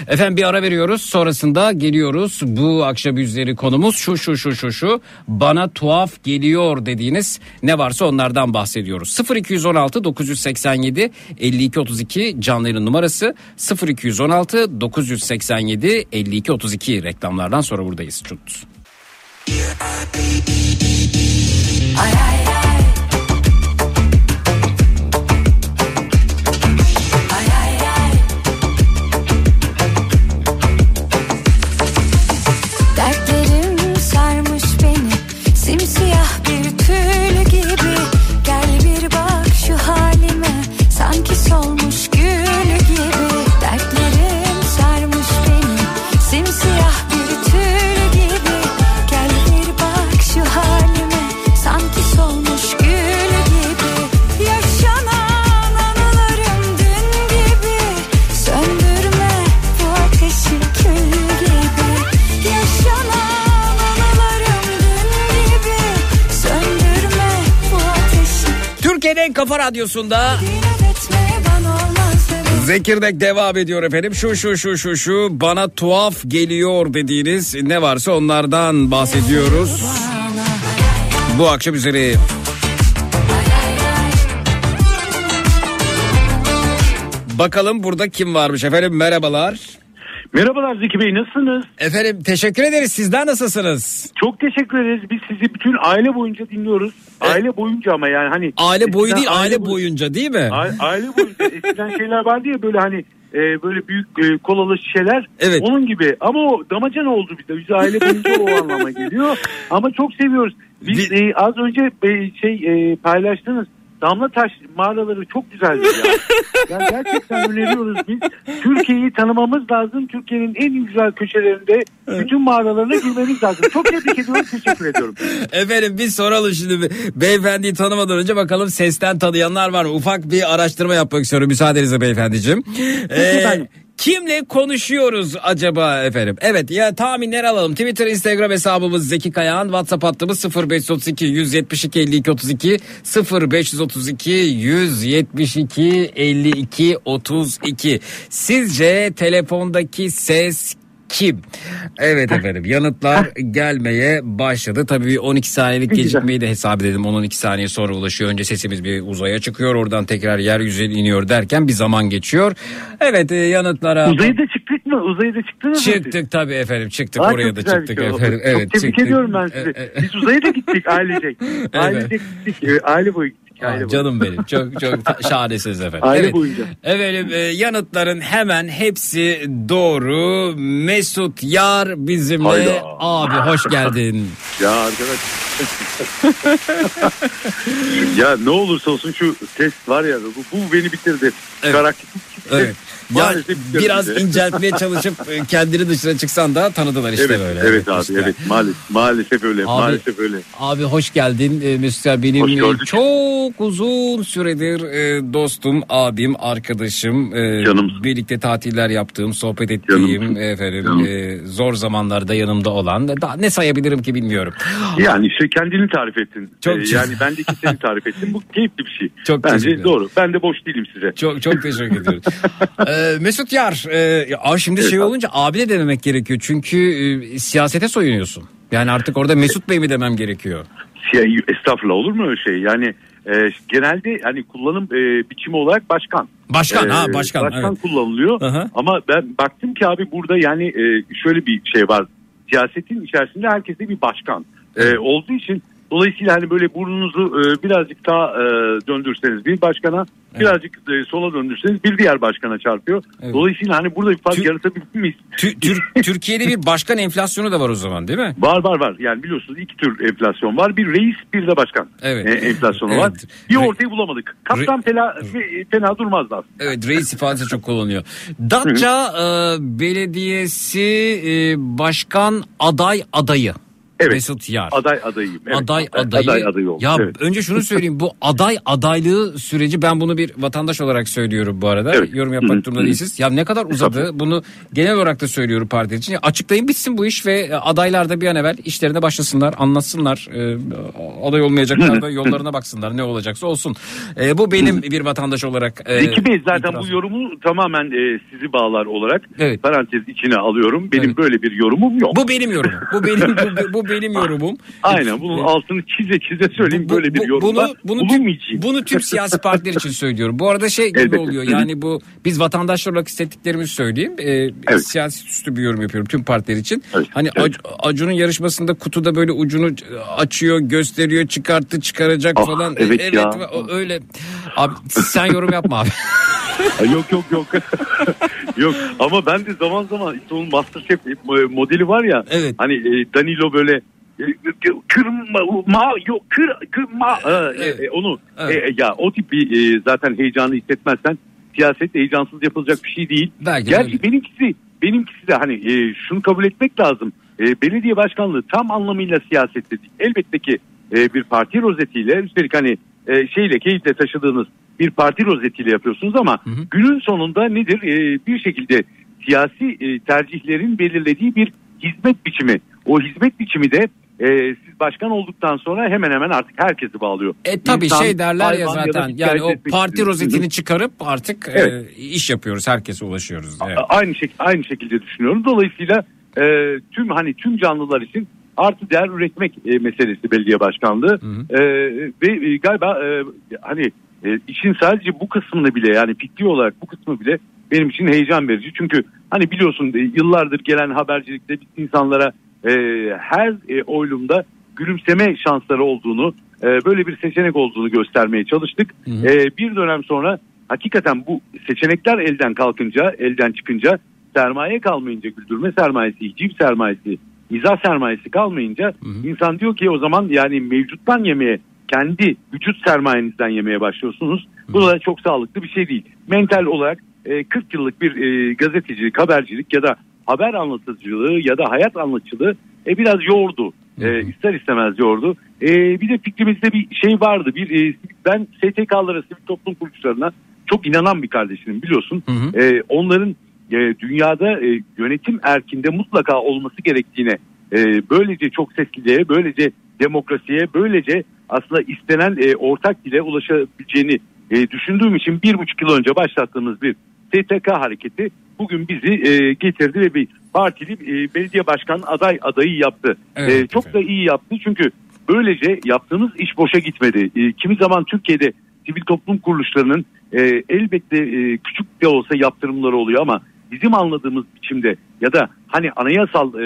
Efendim bir ara veriyoruz sonrasında geliyoruz. Bu akşam üzeri konumuz şu şu şu şu şu bana tuhaf geliyor dediğiniz ne varsa onlardan bahsediyoruz. 0216 987 52 32 canlı numarası 0216 987 52 32 reklamlardan sonra buradayız. Çut. Ay ay En kafa radyosunda Zekirdek devam ediyor efendim. Şu şu şu şu şu bana tuhaf geliyor dediğiniz ne varsa onlardan bahsediyoruz. Bu akşam üzeri. Bakalım burada kim varmış efendim merhabalar. Merhabalar Zeki Bey nasılsınız? Efendim teşekkür ederiz sizler nasılsınız? Çok teşekkür ederiz. Biz sizi bütün aile boyunca dinliyoruz. Aile boyunca ama yani hani. Aile boyu değil aile boy- boyunca değil mi? Aile boyunca eskiden şeyler vardı ya böyle hani e, böyle büyük e, kolalı şişeler. Evet. Onun gibi ama o damacana oldu bir de. Biz aile boyunca o anlama geliyor. Ama çok seviyoruz. Biz e, az önce e, şey e, paylaştınız. Damla taş mağaraları çok güzeldi ya. yani gerçekten öneriyoruz biz. Türkiye'yi tanımamız lazım. Türkiye'nin en güzel köşelerinde bütün mağaralarına girmemiz lazım. Çok tebrik ediyorum. Teşekkür ediyorum. Efendim bir soralım şimdi be- beyefendiyi tanımadan önce bakalım sesten tanıyanlar var mı? Ufak bir araştırma yapmak istiyorum müsaadenizle beyefendiciğim. Ee, efendim. Kimle konuşuyoruz acaba efendim? Evet ya tahminler alalım. Twitter, Instagram hesabımız Zeki Kayağan. WhatsApp hattımız 0532 172 52 32 0532 172 52 32. Sizce telefondaki ses kim? Evet efendim yanıtlar gelmeye başladı. Tabii bir 12 saniyelik gecikmeyi de hesap edelim. 12 saniye sonra ulaşıyor. Önce sesimiz bir uzaya çıkıyor. Oradan tekrar yeryüzüne iniyor derken bir zaman geçiyor. Evet e, yanıtlara... Uzaya da çıktık mı? Uzaya da çıktınız mı? Çıktık tabii efendim çıktık Aa, oraya da çıktık şey. efendim. Çok Evet, tebrik çıktık. ediyorum ben E, sizi. e, Biz uzaya da gittik ailecek. Ailecek gittik. e, Aile boyu gittik. Aa, boyu. canım benim çok çok şahanesiniz efendim. Aile evet. boyunca. Efendim e, yanıtların hemen hepsi doğru. Mesut Yar bizimle. Hayda. Abi hoş geldin. Ya arkadaş. ya ne olursa olsun şu test var ya bu, bu beni bitirdi. Evet. Karakter. Evet. Ya bitirdi biraz inceltmeye çalışıp e, kendini dışına çıksan da tanıdılar işte evet, böyle. evet abi işte. evet maalesef maalesef öyle maalesef öyle. Abi hoş geldin e, Mesut benim e, çok uzun süredir dostum, abim, arkadaşım. Canımsın. Birlikte tatiller yaptığım, sohbet ettiğim Canımsın. efendim Canım. e, zor zamanlarda yanımda olan daha ne sayabilirim ki bilmiyorum. Yani işte kendini tarif ettin. Çok- yani ben de seni tarif ettim. Bu keyifli bir şey. Çok Bence ederim. doğru. Ben de boş değilim size. Çok çok teşekkür. Ee, Mesut Yar, e, şimdi Evet şey olunca abi de dememek gerekiyor. Çünkü e, siyasete soyunuyorsun. Yani artık orada Mesut Bey mi demem gerekiyor? Şey, estağfurullah olur mu öyle şey? Yani e, genelde hani kullanım e, biçimi olarak başkan. Başkan Ee, ha başkan. Başkan evet. kullanılıyor. Aha. Ama ben baktım ki abi burada yani e, şöyle bir şey var. Siyasetin içerisinde herkeste bir başkan e, olduğu için dolayısıyla hani böyle burnunuzu e, birazcık daha e, döndürseniz bir başkana birazcık e, sola döndürseniz bir diğer başkana çarpıyor. Evet. Dolayısıyla hani burada bir fark Tü- yaratabilir miyiz? Tü- Tür- Türkiye'de bir başkan enflasyonu da var o zaman değil mi? Var var var. Yani biliyorsunuz iki tür enflasyon var. Bir reis bir de başkan Evet. e, enflasyonu Evet. var. Bir Re- ortayı bulamadık. Kaptan fena, fena durmazdı aslında. Evet reis ifadesi çok kullanılıyor. Datça e, Belediyesi e, Başkan aday adayı. Evet. Mesut Yar. Aday adayıyım. Evet. aday adayı. Aday adayı oldu. Ya Evet. önce şunu söyleyeyim bu aday adaylığı süreci ben bunu bir vatandaş olarak söylüyorum bu arada. Evet. Yorum yapmak hı, durumunda değilsiniz. Ya ne kadar uzadı bunu genel olarak da söylüyorum parti için. Açıklayın bitsin bu iş ve e, adaylar da bir an evvel işlerine başlasınlar anlatsınlar. E, aday olmayacaklar da yollarına baksınlar ne olacaksa olsun. E, bu benim bir vatandaş olarak. E, Zeki Bey zaten itirazım. bu yorumu tamamen e, sizi bağlar olarak Evet. parantez içine alıyorum. Benim Evet. böyle bir yorumum yok. Bu benim yorumum. Bu benim bu, bu benim yorumum. Aynen bunun altını çize çize söyleyeyim Bu- böyle bir yorumda bunu, bunu, tüm, bunu tüm siyasi partiler için söylüyorum. Bu arada şey gibi Elbette. oluyor yani bu biz vatandaşlar olarak hissettiklerimizi söyleyeyim. Ee, Siyasi üstü bir yorum yapıyorum tüm partiler için. Evet, Hani evet. Ac- Acun'un yarışmasında kutuda böyle ucunu açıyor gösteriyor çıkarttı çıkaracak Ah, falan. evet ya. o- öyle. Abi sen yorum yapma abi. Yok yok yok. yok ama ben de zaman zaman işte onun Masterchef modeli var ya. Evet. Hani e, Danilo böyle e, kırma ma yok kır kırma e, Evet. e, onu Evet. e, ya o tip bir e, zaten heyecanı hissetmezsen siyaset heyecansız yapılacak bir şey değil. Belki Gerçi öyle. benimkisi benimkisi de hani e, şunu kabul etmek lazım. E, belediye başkanlığı tam anlamıyla siyaset değil. Elbette ki e, bir parti rozetiyle üstelik hani e, şeyle keyifle taşıdığınız bir parti rozetiyle yapıyorsunuz ama günün sonunda nedir? E, bir şekilde siyasi e, tercihlerin belirlediği bir hizmet biçimi. O hizmet biçimi de e, siz başkan olduktan sonra hemen hemen artık herkesi bağlıyor. E tabi İnsan, şey derler ya zaten bir yani o parti rozetini çıkarıp artık Evet. e, iş yapıyoruz herkese ulaşıyoruz. Evet. Aynı şek aynı şekilde düşünüyorum. Dolayısıyla e, tüm hani tüm canlılar için artı değer üretmek e, meselesi belediye başkanlığı E, ve e, galiba e, hani e, işin sadece bu kısmını bile yani fikri olarak bu kısmı bile benim için heyecan verici. Çünkü hani biliyorsun e, yıllardır gelen habercilikte biz insanlara e, her e, oylumda gülümseme şansları olduğunu e, böyle bir seçenek olduğunu göstermeye çalıştık. E, bir dönem sonra hakikaten bu seçenekler elden kalkınca, elden çıkınca sermaye kalmayınca güldürme sermayesi, hiciv sermayesi, mizah sermayesi kalmayınca insan diyor ki o zaman yani mevcuttan yemeye kendi vücut sermayenizden yemeye başlıyorsunuz. Bu da çok sağlıklı bir şey değil. Mental olarak e, 40 yıllık bir e, gazetecilik, habercilik ya da haber anlatıcılığı ya da hayat anlatıcılığı e, biraz yordu. E, ister istemez yordu. E, bir de fikrimizde bir şey vardı. Bir e, ben STK'lara, sivil toplum kuruluşlarına çok inanan bir kardeşim biliyorsun. E, onların e, dünyada e, yönetim erkinde mutlaka olması gerektiğine e, böylece çok sesliliğe, böylece demokrasiye, böylece aslında istenen e, ortak dile ulaşabileceğini e, düşündüğüm için bir buçuk yıl önce başlattığımız bir STK hareketi bugün bizi e, getirdi ve bir partili e, belediye başkan aday adayı yaptı. Evet, E, çok efendim. da iyi yaptı çünkü böylece yaptığınız iş boşa gitmedi. E, kimi zaman Türkiye'de sivil toplum kuruluşlarının e, elbette e, küçük de olsa yaptırımları oluyor ama bizim anladığımız biçimde ya da hani anayasal e,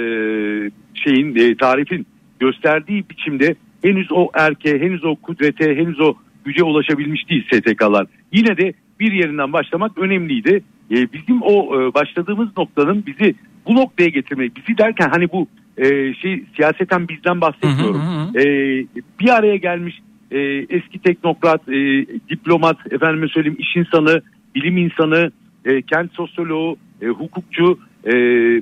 şeyin e, tarifin gösterdiği biçimde henüz o erkeğe, henüz o kudrete, henüz o güce ulaşabilmiş değil STK'lar. Yine de bir yerinden başlamak önemliydi. E, bizim o e, başladığımız noktanın bizi bu noktaya getirmek, bizi derken hani bu e, şey siyaseten bizden bahsetmiyorum. E, bir araya gelmiş e, eski teknokrat, e, diplomat, efendime söyleyeyim iş insanı, bilim insanı, e, kent sosyoloğu, e, hukukçu e,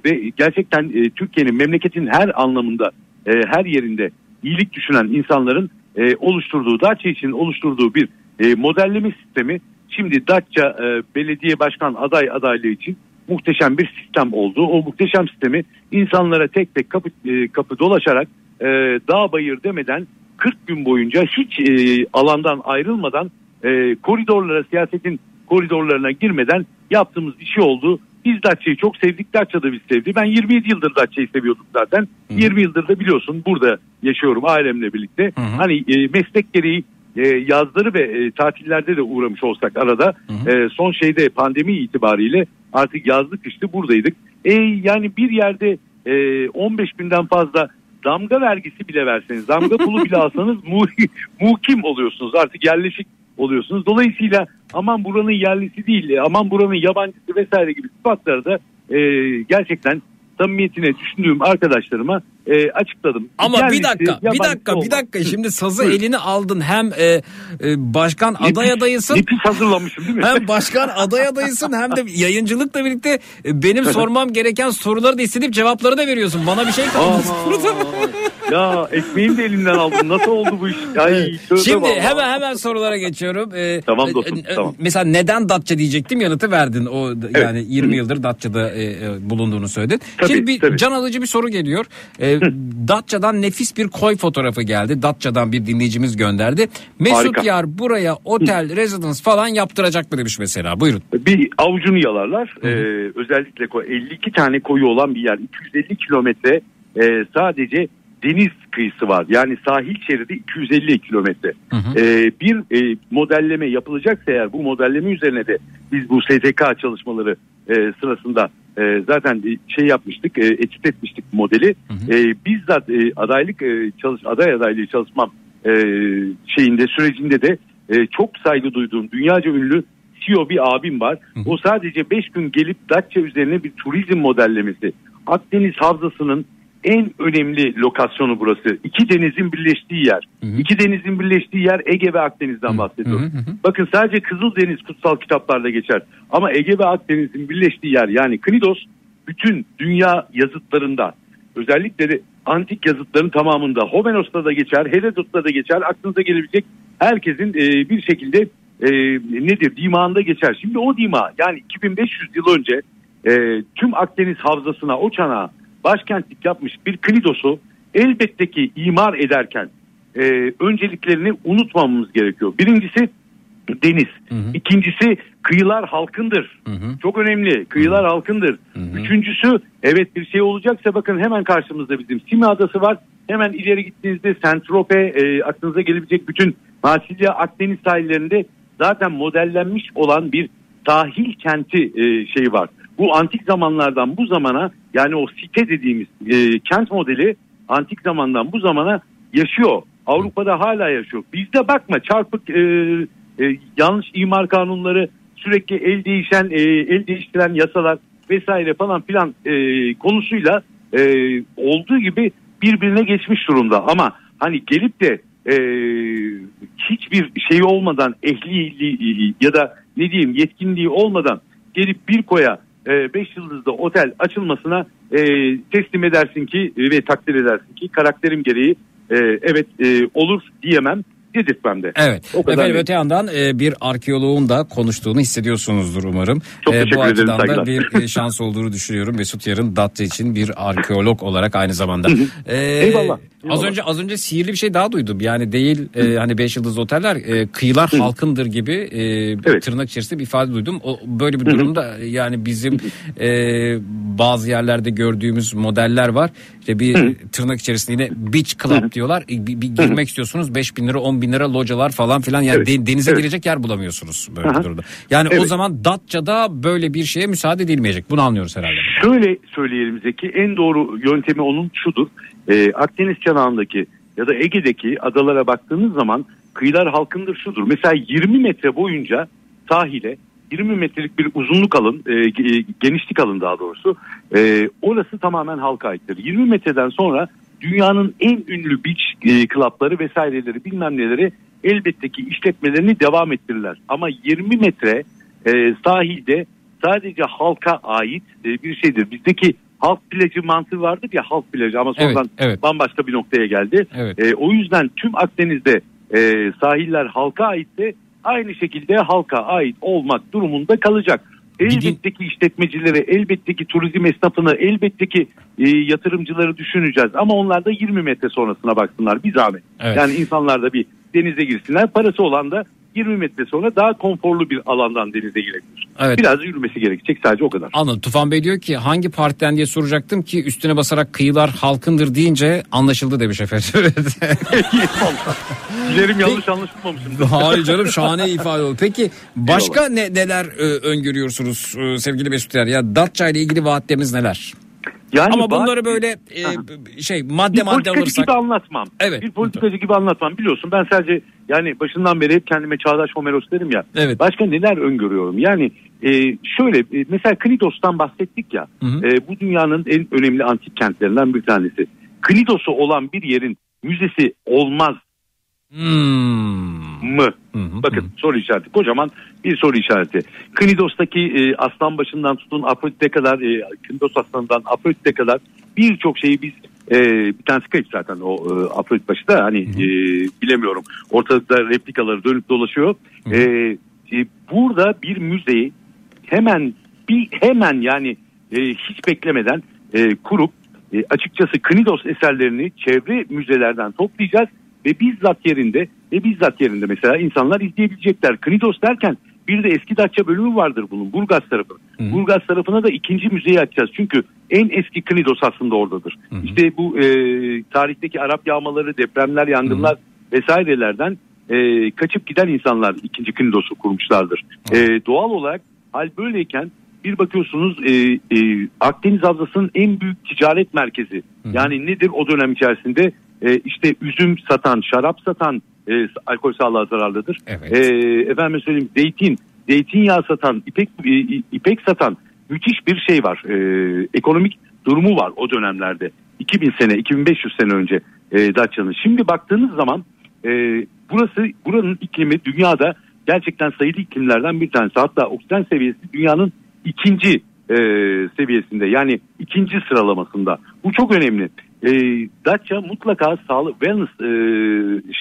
ve gerçekten e, Türkiye'nin memleketin her anlamında, e, her yerinde iyilik düşünen insanların e, oluşturduğu, Datça için oluşturduğu bir e, modelleme sistemi şimdi Datça e, belediye başkan aday adaylığı için muhteşem bir sistem oldu. O muhteşem sistemi insanlara tek tek kapı, e, kapı dolaşarak e, dağ bayır demeden 40 gün boyunca hiç e, alandan ayrılmadan e, koridorlara siyasetin koridorlarına girmeden yaptığımız bir şey oldu. Biz Datça'yı çok sevdik. Datça da biz sevdi. Ben 27 yıldır Datça'yı seviyordum zaten. 20 yıldır da biliyorsun burada yaşıyorum ailemle birlikte. Hani e, meslek gereği e, yazları ve e, tatillerde de uğramış olsak arada e, son şeyde pandemi itibariyle artık yazlık kışlı buradaydık. E, yani bir yerde e, 15 binden fazla damga vergisi bile verseniz, damga pulu bile alsanız mu, muhkim oluyorsunuz. Artık yerleşik oluyorsunuz. Dolayısıyla aman buranın yerlisi değil, e, aman buranın yabancısı vesaire gibi sıfatları da e, gerçekten samimiyetine düşündüğüm arkadaşlarıma e, açıkladım. Ama bir dakika, bir dakika, bir olmaz. dakika. Şimdi sazı eline aldın. Hem e, e, başkan aday adayısın. Nefis hazırlamışım değil mi? Hem başkan aday adayısın hem de yayıncılıkla birlikte e, benim sormam gereken soruları da istedip cevapları da veriyorsun. Bana bir şey kalmadı. Ya ekmeğimi de elimden aldın. Nasıl oldu bu iş? Ay, Şimdi vallahi. hemen hemen sorulara geçiyorum. Ee, Tamam dostum, e, e, tamam. Mesela neden Datça diyecektim yanıtı verdin. O yani 20 yıldır Datça'da e, e, bulunduğunu söyledin. Tabii, Şimdi bir tabii. can alıcı bir soru geliyor. Ee, Datça'dan nefis bir koy fotoğrafı geldi. Datça'dan bir dinleyicimiz gönderdi. Mesut Harika. Yar buraya otel, residence falan yaptıracak mı demiş mesela. Buyurun. bir avucunu yalarlar. Ee, özellikle koy- 52 tane koyu olan bir yer. 250 kilometre e, sadece deniz kıyısı var. Yani sahil şeridi 250 kilometre. Ee, bir e, modelleme yapılacaksa eğer bu modelleme üzerine de biz bu STK çalışmaları e, sırasında e, zaten şey yapmıştık, e, etüt etmiştik modeli. E, bizzat e, adaylık e, çalış aday adaylığı çalışmam e, şeyinde sürecinde de e, çok saygı duyduğum dünyaca ünlü CEO bir abim var. O sadece 5 gün gelip Datça üzerine bir turizm modellemesi. Akdeniz Havzası'nın en önemli lokasyonu burası. İki denizin birleştiği yer. İki denizin birleştiği yer Ege ve Akdeniz'den bahsediyorum. Bakın sadece Kızıldeniz kutsal kitaplarda geçer. Ama Ege ve Akdeniz'in birleştiği yer yani Knidos bütün dünya yazıtlarında özellikle de antik yazıtların tamamında Homenos'ta da geçer, Herodot'ta da geçer. Aklınıza gelebilecek herkesin e, bir şekilde e, nedir dimağında geçer. Şimdi o dima yani 2500 yıl önce e, tüm Akdeniz havzasına o çanağa başkentlik yapmış bir Knidos'u elbette ki imar ederken e, önceliklerini unutmamamız gerekiyor. Birincisi deniz. İkincisi kıyılar halkındır. Çok önemli. Kıyılar halkındır. Üçüncüsü evet bir şey olacaksa bakın hemen karşımızda bizim Simi Adası var. Hemen ileri gittiğinizde Sentrope e, aklınıza gelebilecek bütün Marsilya Akdeniz sahillerinde zaten modellenmiş olan bir sahil kenti e, şeyi var. Bu antik zamanlardan bu zamana yani o site dediğimiz e, kent modeli antik zamandan bu zamana yaşıyor. Avrupa'da hala yaşıyor. Bizde bakma çarpık e, e, yanlış imar kanunları sürekli el değişen e, el değiştiren yasalar vesaire falan filan e, konusuyla e, olduğu gibi birbirine geçmiş durumda. Ama hani gelip de e, hiçbir şey olmadan ehli ya da ne diyeyim yetkinliği olmadan gelip bir koya 5 yıldızlı otel açılmasına e, teslim edersin ki e, ve takdir edersin ki karakterim gereği e, evet e, olur diyemem dedirtmem de. Evet. O kadar Efendim öte yandan e, bir arkeoloğun da konuştuğunu hissediyorsunuzdur umarım. Çok E, bu ederim, açıdan da saygılar. bir e, şans olduğunu düşünüyorum. Mesut Yarın Datça için bir arkeolog olarak aynı zamanda. E, Eyvallah. Az önce az önce sihirli bir şey daha duydum. Yani değil e, hani 5 yıldızlı oteller e, kıyılar halkındır gibi e, Evet. tırnak içerisinde bir ifade duydum. O böyle bir durumda yani bizim e, bazı yerlerde gördüğümüz modeller var. İşte bir tırnak içerisinde yine beach club diyorlar. E, Bir, bir girmek istiyorsunuz 5 bin lira 10 bin lira localar falan filan yani Evet. de- denize Evet. girecek yer bulamıyorsunuz böyle bir Aha. durumda. Yani o Evet. zaman Datça'da böyle bir şeye müsaade edilmeyecek. Bunu anlıyoruz herhalde. Şöyle söyleyelim Zeki en doğru yöntemi onun şudur. Ee, Akdeniz çanağındaki ya da Ege'deki adalara baktığınız zaman kıyılar halkındır şudur. Mesela 20 metre boyunca sahile 20 metrelik bir uzunluk alın, e, ge- genişlik alın daha doğrusu. E, orası tamamen halka aittir. 20 metreden sonra dünyanın en ünlü beach e, club'ları vesaireleri bilmem neleri elbette ki işletmelerini devam ettirirler. Ama 20 metre e, sahilde sadece halka ait e, bir şeydir. Bizdeki halk plajı mantığı vardır ya halk plajı ama sonradan Evet, evet. bambaşka bir noktaya geldi. Evet. E, o yüzden tüm Akdeniz'de e, sahiller halka aitte aynı şekilde halka ait olmak durumunda kalacak. Elbette ki işletmecileri, elbette ki turizm esnafını, elbette ki e, yatırımcıları düşüneceğiz. Ama onlar da 20 metre sonrasına baksınlar bir zahmet. Evet. Yani insanlar da bir denize girsinler. Parası olan da 20 metre sonra daha konforlu bir alandan denize girebilir. Evet. Biraz yürümesi gerekecek sadece o kadar. Anladım. Tufan Bey diyor ki hangi partiden diye soracaktım ki üstüne basarak kıyılar halkındır deyince anlaşıldı demiş efendim. Dilerim yanlış anlaşılmamışım. Hayır canım şahane ifade oldu. Peki başka ne, neler e, öngörüyorsunuz e, sevgili Mesut Er? Ya Datça ile ilgili vaatleriniz neler? Yani Ama bunları böyle e, şey madde bir madde alırsak. gibi anlatmam. Evet. Bir politikacı gibi anlatmam. Biliyorsun ben sadece yani başından beri hep kendime çağdaş Homeros derim ya. Evet. Başka neler öngörüyorum? Yani e, şöyle e, mesela Knidos'tan bahsettik ya. Hı hı. E, bu dünyanın en önemli antik kentlerinden bir tanesi. Knidos'u olan bir yerin müzesi olmaz Hmm. Mı? Hı hı, Bakın hı. soru işareti. Kocaman bir soru işareti. Knidos'taki e, aslan başından tutun Afrodit'e kadar, e, Knidos aslanından Afrodit'e kadar birçok şeyi biz e, bir tanesi kayıp zaten o e, Afrodit başı da hani e, bilemiyorum. Ortalıkta replikaları dönüp dolaşıyor. E, e, burada bir müzeyi hemen bir hemen yani e, hiç beklemeden e, kurup e, açıkçası Knidos eserlerini çevre müzelerden toplayacağız ve bizzat yerinde ve bizzat yerinde mesela insanlar izleyebilecekler. Knidos derken bir de eski Datça bölümü vardır bunun Burgaz tarafı. Burgaz tarafına da ikinci müzeyi açacağız. Çünkü en eski Knidos aslında oradadır. İşte bu e, tarihteki Arap yağmaları, depremler, yangınlar vesairelerden e, kaçıp giden insanlar ikinci Knidos'u kurmuşlardır. E, doğal olarak hal böyleyken bir bakıyorsunuz e, e, Akdeniz Havzası'nın en büyük ticaret merkezi. Yani nedir o dönem içerisinde? E, işte üzüm satan, şarap satan, e, alkol sağlığa zararlıdır. Evet. E, efendim söyleyeyim zeytin, zeytinyağı satan, ipek e, ipek satan müthiş bir şey var. E, ekonomik durumu var o dönemlerde. 2000 sene, 2500 sene önce e, Datça'nın. Şimdi baktığınız zaman e, burası buranın iklimi dünyada gerçekten sayılı iklimlerden bir tanesi. Hatta oksijen seviyesi dünyanın ikinci e, seviyesinde yani ikinci sıralamasında. Bu çok önemli. E, Datça mutlaka sağlık wellness e,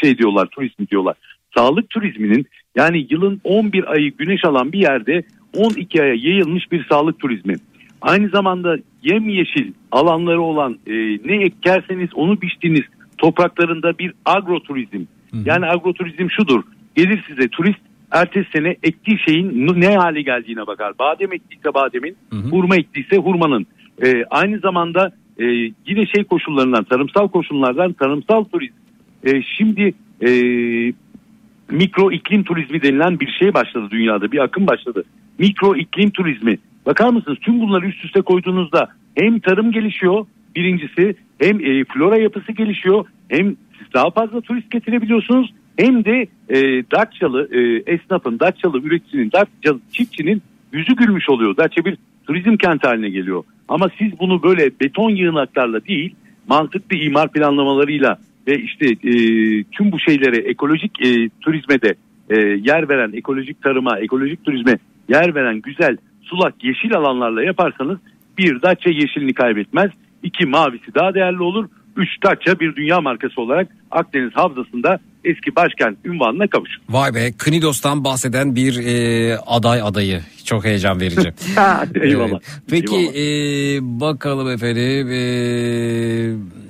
şey diyorlar turizmi diyorlar. Sağlık turizminin yani yılın 11 ayı güneş alan bir yerde 12 aya yayılmış bir sağlık turizmi. Aynı zamanda yemyeşil alanları olan e, ne ekerseniz onu biçtiğiniz topraklarında bir agroturizm. Yani agroturizm şudur. Gelir size turist ertesi sene ektiği şeyin ne hale geldiğine bakar. Badem ektiyse bademin, hurma ektiyse hurmanın. E, aynı zamanda e, yine şey koşullarından, tarımsal koşullardan tarımsal turizm. E, şimdi e, mikro iklim turizmi denilen bir şey başladı dünyada. Bir akım başladı. Mikro iklim turizmi. Bakar mısınız tüm bunları üst üste koyduğunuzda hem tarım gelişiyor birincisi hem e, flora yapısı gelişiyor hem siz daha fazla turist getirebiliyorsunuz hem de e, Datçalı e, esnafın, Datçalı üreticinin, Datçalı çiftçinin yüzü gülmüş oluyor. Datça bir turizm kenti haline geliyor. Ama siz bunu böyle beton yığınaklarla değil mantıklı imar planlamalarıyla ve işte e, tüm bu şeylere ekolojik e, turizme de e, yer veren ekolojik tarıma, ekolojik turizme yer veren güzel sulak yeşil alanlarla yaparsanız bir Datça yeşilini kaybetmez. iki mavisi daha değerli olur. Üç Datça bir dünya markası olarak Akdeniz havzasında eski başkent ünvanına kavuşur. Vay be Knidos'tan bahseden bir e, aday adayı. Çok heyecan verici. Eyvallah. Evet. Peki Eyvallah. e, bakalım efendim. E,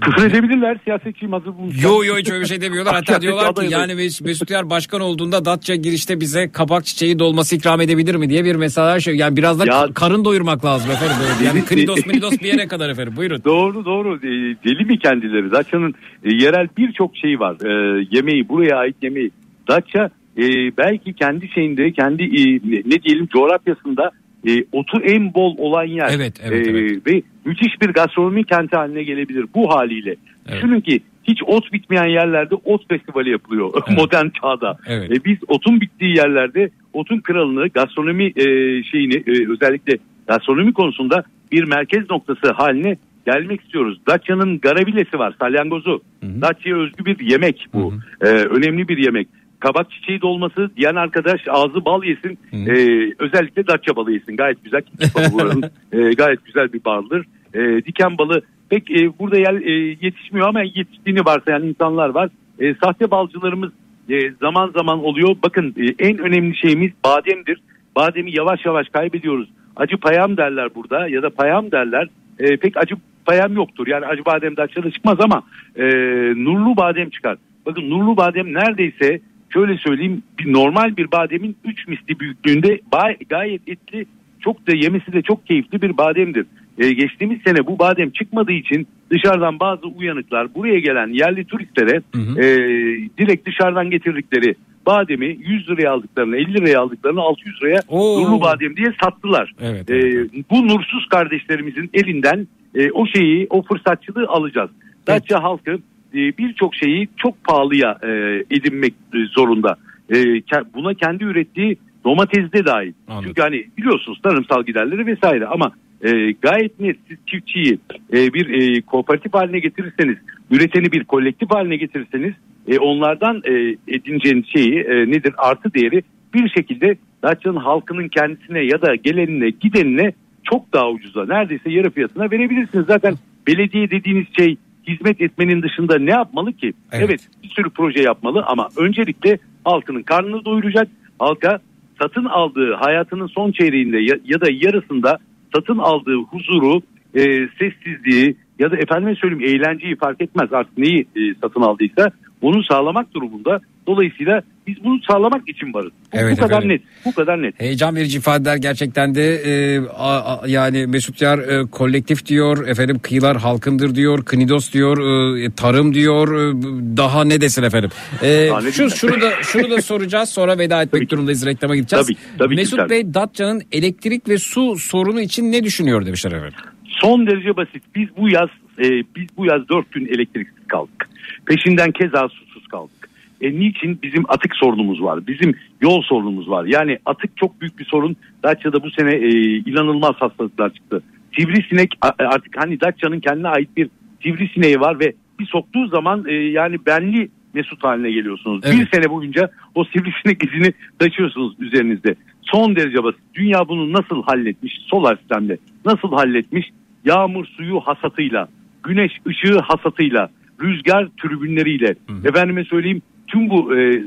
Küfür edebilirler siyasetçiyim hazır bulmuşlar. Yo yo hiç öyle şey demiyorlar. Hatta Siyasetçi diyorlar ki yani Mes- Mesut Yar başkan olduğunda Datça girişte bize kabak çiçeği dolması ikram edebilir mi diye bir mesaj şey. Yani biraz da Ya- karın doyurmak lazım efendim. Böyle. Yani kridos minidos bir yere kadar efendim. Buyurun. Doğru doğru E, deli mi kendileri Datça'nın e, yerel birçok şeyi var E, yemeği buraya ait yemeği Datça e, belki kendi şeyinde kendi e, ne diyelim coğrafyasında e, otu en bol olan yer Evet, evet, E, evet. ve müthiş bir gastronomi kenti haline gelebilir bu haliyle Evet. düşünün ki hiç ot bitmeyen yerlerde ot festivali yapılıyor modern çağda Evet. E, biz otun bittiği yerlerde otun kralını gastronomi e, şeyini e, özellikle gastronomi konusunda bir merkez noktası haline gelmek istiyoruz. Datça'nın garabilesi var salyangozu. Datça'ya özgü bir yemek bu. E, önemli bir yemek. Kabak çiçeği dolması diyen arkadaş ağzı bal yesin. E, özellikle Datça balı yesin. Gayet güzel. Buranın. E, gayet güzel bir baldır. E, diken balı pek e, burada yer, e, yetişmiyor ama yetiştiğini varsayan insanlar var. E, sahte balcılarımız e, zaman zaman oluyor. Bakın e, en önemli şeyimiz bademdir. Bademi yavaş yavaş kaybediyoruz. Acı payam derler burada ya da payam derler. E, pek acı payam yoktur. Yani acı badem Datça'da çıkmaz ama e, nurlu badem çıkar. Bakın nurlu badem neredeyse şöyle söyleyeyim bir normal bir bademin 3 misli büyüklüğünde gayet etli çok da yemesi de çok keyifli bir bademdir. E, geçtiğimiz sene bu badem çıkmadığı için dışarıdan bazı uyanıklar buraya gelen yerli turistlere e, direkt dışarıdan getirdikleri bademi 100 liraya aldıklarını 50 liraya aldıklarını 600 liraya Oo. nurlu badem diye sattılar. Evet, E, bu nursuz kardeşlerimizin elinden e, o şeyi o fırsatçılığı alacağız. Datça halkı birçok şeyi çok pahalıya e, edinmek e, zorunda. E, buna kendi ürettiği domates de dahil. Anladım. Çünkü hani biliyorsunuz tarımsal giderleri vesaire ama e, gayet net siz çiftçiyi e, bir e, kooperatif haline getirirseniz, üreteni bir kolektif haline getirirseniz e, onlardan e, edineceğiniz şeyi e, nedir artı değeri bir şekilde Datça'nın halkının kendisine ya da gelenine gidenine çok daha ucuza neredeyse yarı fiyatına verebilirsiniz. Zaten belediye dediğiniz şey hizmet etmenin dışında ne yapmalı ki? Evet. evet bir sürü proje yapmalı ama öncelikle halkının karnını doyuracak. Halka satın aldığı hayatının son çeyreğinde ya, ya da yarısında satın aldığı huzuru, e, sessizliği ya da efendime söyleyeyim eğlenceyi fark etmez artık neyi e, satın aldıysa onu sağlamak durumunda. Dolayısıyla biz bunu sağlamak için varız. Bu, Evet bu kadar efendim. net. Bu kadar net. Heyecan verici ifadeler gerçekten de e, a- a- yani Mesut Yar e, kolektif diyor efendim kıyılar halkındır diyor Knidos diyor e, tarım diyor e, daha ne desin efendim. E, şu şunu da şunu da soracağız sonra veda etmek Tabii durumundayız reklama gideceğiz. Tabii, tabii Mesut tabii. Bey Datça'nın elektrik ve su sorunu için ne düşünüyor demişler efendim. Son derece basit. Biz bu yaz e, biz bu yaz dört gün elektriksiz kaldık. Peşinden keza susuz kaldık. E, niçin? Bizim atık sorunumuz var. Bizim yol sorunumuz var. Yani atık çok büyük bir sorun. Datça'da bu sene e, inanılmaz hastalıklar çıktı. Sivrisinek a- artık hani Datça'nın kendine ait bir sivrisineği var ve bir soktuğu zaman e, yani benli mesut haline geliyorsunuz. Evet. Bir sene boyunca o sivrisinek izini taşıyorsunuz üzerinizde. Son derece basit. Dünya bunu nasıl halletmiş? Solar sistemde nasıl halletmiş? Yağmur suyu hasatıyla, güneş ışığı hasatıyla, rüzgar türbünleriyle. Efendime söyleyeyim tüm bu e,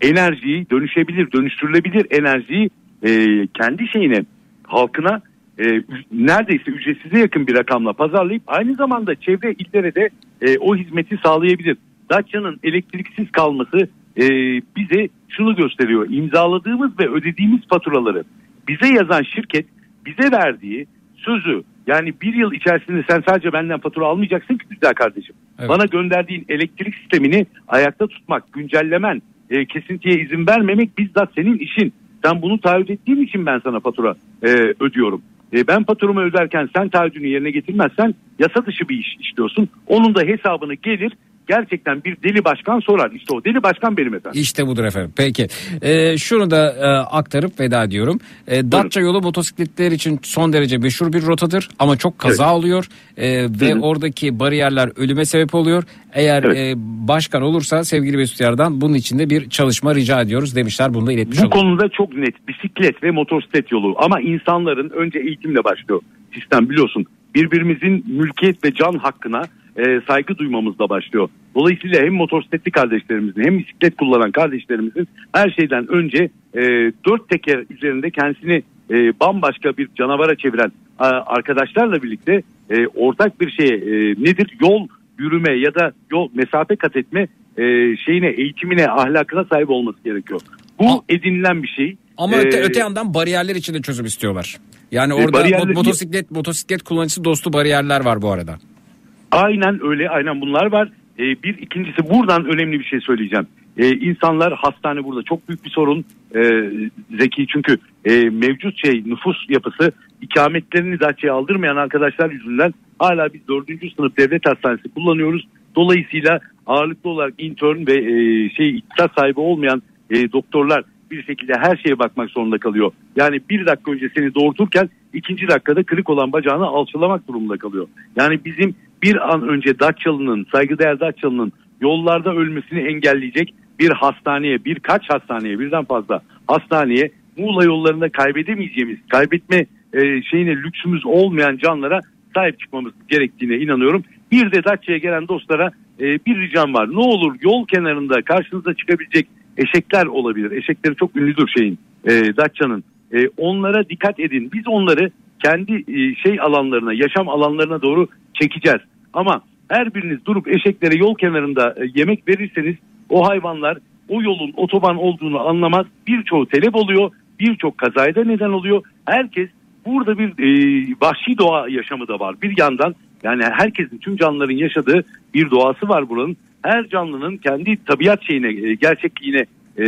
enerjiyi dönüşebilir, dönüştürülebilir enerjiyi e, kendi şeyine, halkına e, neredeyse ücretsize yakın bir rakamla pazarlayıp aynı zamanda çevre illere de e, o hizmeti sağlayabilir. Datça'nın elektriksiz kalması e, bize şunu gösteriyor. İmzaladığımız ve ödediğimiz faturaları bize yazan şirket bize verdiği sözü yani bir yıl içerisinde sen sadece benden fatura almayacaksın ki güzel kardeşim. Evet. Bana gönderdiğin elektrik sistemini ayakta tutmak, güncellemen, e, kesintiye izin vermemek bizzat senin işin. Sen bunu taahhüt ettiğin için ben sana fatura e, ödüyorum. E, ben faturamı öderken sen taahhüdünü yerine getirmezsen yasa dışı bir iş işliyorsun. Onun da hesabını gelir gerçekten bir deli başkan sorar. İşte o deli başkan benim efendim. İşte budur efendim. Peki. Ee, şunu da e, aktarıp veda ediyorum. E, Datça yolu motosikletler için son derece meşhur bir rotadır ama çok kaza oluyor E, ve Hı hı. oradaki bariyerler ölüme sebep oluyor. Eğer Evet. e, başkan olursa sevgili Mesut Yar'dan bunun için de bir çalışma rica ediyoruz demişler. Bunu da iletmiş Bu olalım. konuda çok net bisiklet ve motosiklet yolu ama insanların önce eğitimle başlıyor sistem biliyorsun. Birbirimizin mülkiyet ve can hakkına e, saygı duymamızla başlıyor. Dolayısıyla hem motosikletli kardeşlerimizin hem bisiklet kullanan kardeşlerimizin her şeyden önce e, dört teker üzerinde kendisini e, bambaşka bir canavara çeviren a, arkadaşlarla birlikte e, ortak bir şeye e, nedir yol yürüme ya da yol mesafe kat etme e, şeyine eğitimine ahlakına sahip olması gerekiyor. Bu edinilen bir şey. Ama öte, Ee, öte yandan bariyerler için de çözüm istiyorlar. Yani E, orada bariyerler- mo- motosiklet motosiklet kullanıcısı dostu bariyerler var bu arada. Aynen öyle aynen bunlar var. Ee, bir ikincisi buradan önemli bir şey söyleyeceğim. Ee, insanlar hastane burada çok büyük bir sorun Ee, Zeki çünkü e, mevcut şey nüfus yapısı ikametlerini Datça'ya aldırmayan arkadaşlar yüzünden hala biz dördüncü sınıf devlet hastanesi kullanıyoruz. Dolayısıyla ağırlıklı olarak intern ve e, şey iktisat sahibi olmayan e, doktorlar bir şekilde her şeye bakmak zorunda kalıyor. Yani bir dakika önce seni doğurturken ikinci dakikada kırık olan bacağını alçalamak durumunda kalıyor. Yani bizim bir an önce Datçalı'nın, saygıdeğer Datçalı'nın yollarda ölmesini engelleyecek bir hastaneye, birkaç hastaneye, birden fazla hastaneye Muğla yollarında kaybedemeyeceğimiz, kaybetme e, şeyine lüksümüz olmayan canlara sahip çıkmamız gerektiğine inanıyorum. Bir de Datça'ya gelen dostlara e, bir ricam var. Ne olur yol kenarında karşınıza çıkabilecek eşekler olabilir. Eşekleri çok ünlüdür şeyin, e, Datça'nın. E, onlara dikkat edin. Biz onları kendi e, şey alanlarına, yaşam alanlarına doğru çekeceğiz. Ama her biriniz durup eşeklere yol kenarında e, yemek verirseniz o hayvanlar o yolun otoban olduğunu anlamaz. Birçoğu telef oluyor, birçok kazaya da neden oluyor. Herkes burada bir e, vahşi doğa yaşamı da var. Bir yandan yani herkesin tüm canlıların yaşadığı bir doğası var buranın. Her canlının kendi tabiat şeyine, e, gerçekliğine e,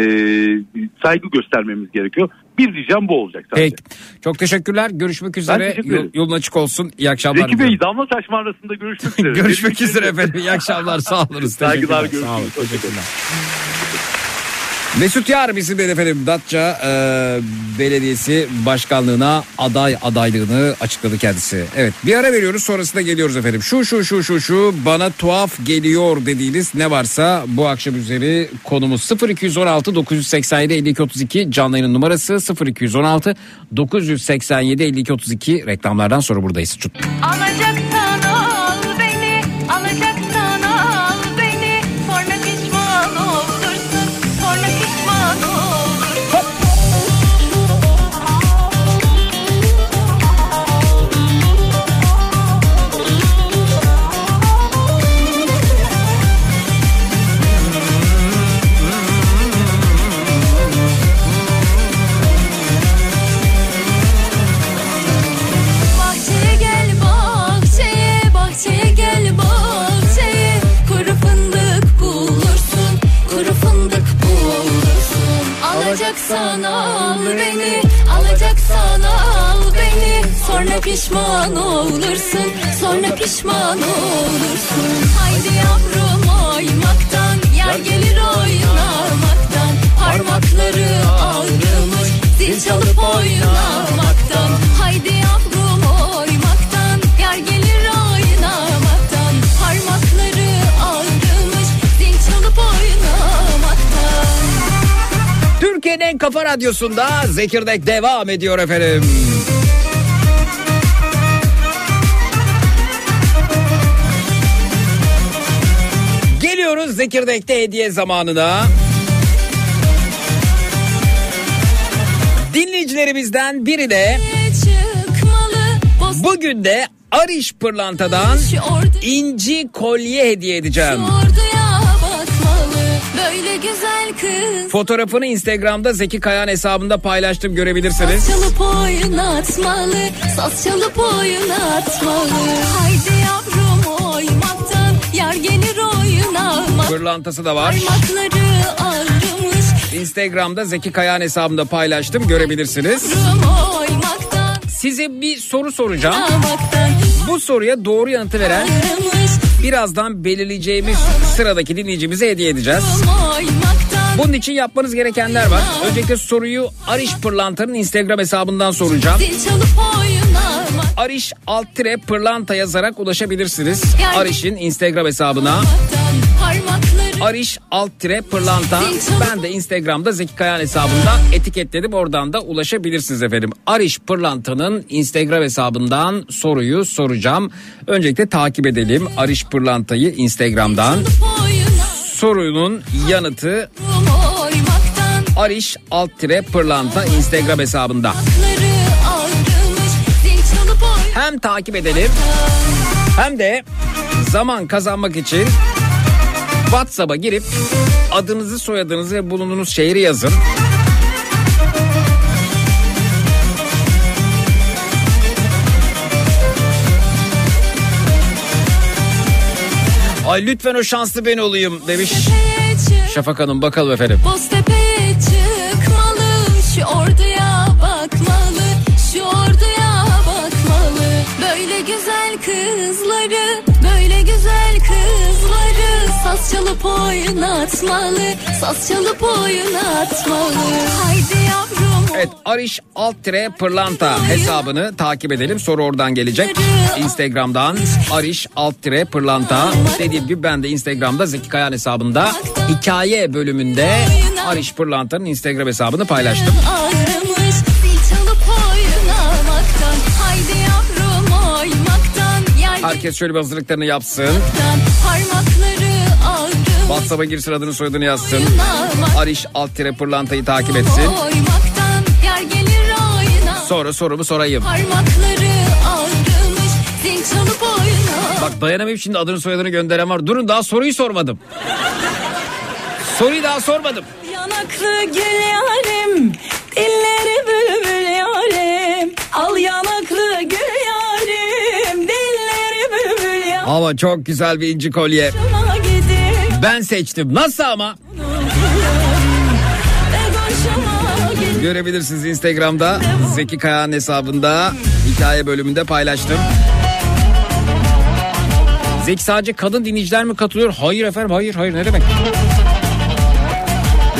saygı göstermemiz gerekiyor. Bir ricam bu olacak sadece. Peki. Çok teşekkürler. Görüşmek üzere. teşekkür Yol- yolun açık olsun. İyi akşamlar. Zeki Bey damla taş mağarasında görüşmek üzere. Görüşmek üzere efendim. İyi akşamlar. Sağ olunuz. Saygılar, olun. görüşürüz. Teşekkürler. Mesut Yar bizimle efendim Datça e, Belediyesi Başkanlığına aday adaylığını açıkladı kendisi. Evet bir ara veriyoruz sonrasında geliyoruz efendim. Şu şu şu şu şu bana tuhaf geliyor dediğiniz ne varsa bu akşam üzeri konumuz 0216 987 52 32 canlı yayının numarası 0216 987 52 32 reklamlardan sonra buradayız. Çut. Alacaksan al beni, alacaksan al beni. Sonra pişman olursun, sonra pişman olursun. Haydi yavrum oymaktan, yer gelir oynamaktan. Parmakları ağrımış, zil çalıp oynamaktan. Kafa radyosunda Zekirdek devam ediyor efendim. Geliyoruz Zekirdek'te hediye zamanına. Dinleyicilerimizden biri de bugün de Ariş Pırlanta'dan inci kolye hediye edeceğim. Fotoğrafını Instagram'da Zeki Kayan hesabında paylaştım görebilirsiniz. Saz çalıp oynatmalı, saz çalıp oynatmalı. Haydi yavrum oymaktan, yer gelir oynamak. Pırlantası da var. Parmakları ağrımış, Instagram'da Zeki Kayan hesabında paylaştım görebilirsiniz. Size bir soru soracağım. Bu soruya doğru yanıtı veren birazdan belirleyeceğimiz sıradaki dinleyicimize hediye edeceğiz. Bunun için yapmanız gerekenler var. Öncelikle soruyu Ariş Pırlanta'nın Instagram hesabından soracağım. Çalıp. Ariş alt tire pırlanta yazarak ulaşabilirsiniz. Ariş'in Instagram hesabına. Ariş alt tire pırlanta. Ben de Instagram'da Zeki Kayan hesabında etiketledim. Oradan da ulaşabilirsiniz efendim. Ariş pırlantanın Instagram hesabından soruyu soracağım. Öncelikle takip edelim Ariş pırlantayı Instagram'dan. oynamak. Sorunun yanıtı. Ariş alt tire pırlanta Instagram hesabında. Hem takip edelim Hem de zaman kazanmak için WhatsApp'a girip adınızı, soyadınızı ve bulunduğunuz şehri yazın. Ay lütfen o şanslı ben olayım demiş. Şafak Hanım bakalım efendim. Boztepe'ye çıkmalı Şu orduya bakmalı Şu orduya bakmalı. Böyle güzel kızları Böyle güzel kızları Saz çalıp oynatmalı Saz çalıp oynatmalı Haydi yavrum Evet Ariş Altre Pırlanta hesabını takip edelim. Soru oradan gelecek. Instagram'dan Ariş Altre Pırlanta. Dediğim gibi ben de Instagram'da Zeki Kayan hesabında hikaye bölümünde Ariş Pırlanta'nın Instagram hesabını paylaştım. Herkes şöyle bir hazırlıklarını yapsın. WhatsApp'a girsin adını soyadını yazsın. Ariş Altre Pırlanta'yı takip etsin. Sonra sorumu sorayım. Bak dayanamayıp şimdi adını soyadını gönderen var. Durun daha soruyu sormadım. Soruyu daha sormadım. Yanaklı gül yarim Dilleri bülbül yarim Al yanaklı gül yarim Dilleri bülbül yarim Ama çok güzel bir inci kolye. Ben seçtim. Nasıl ama? Görebilirsiniz Instagram'da Zeki Kayağan hesabında hikaye bölümünde paylaştım. Zeki sadece kadın dinleyiciler mi katılıyor? Hayır efendim hayır hayır ne demek?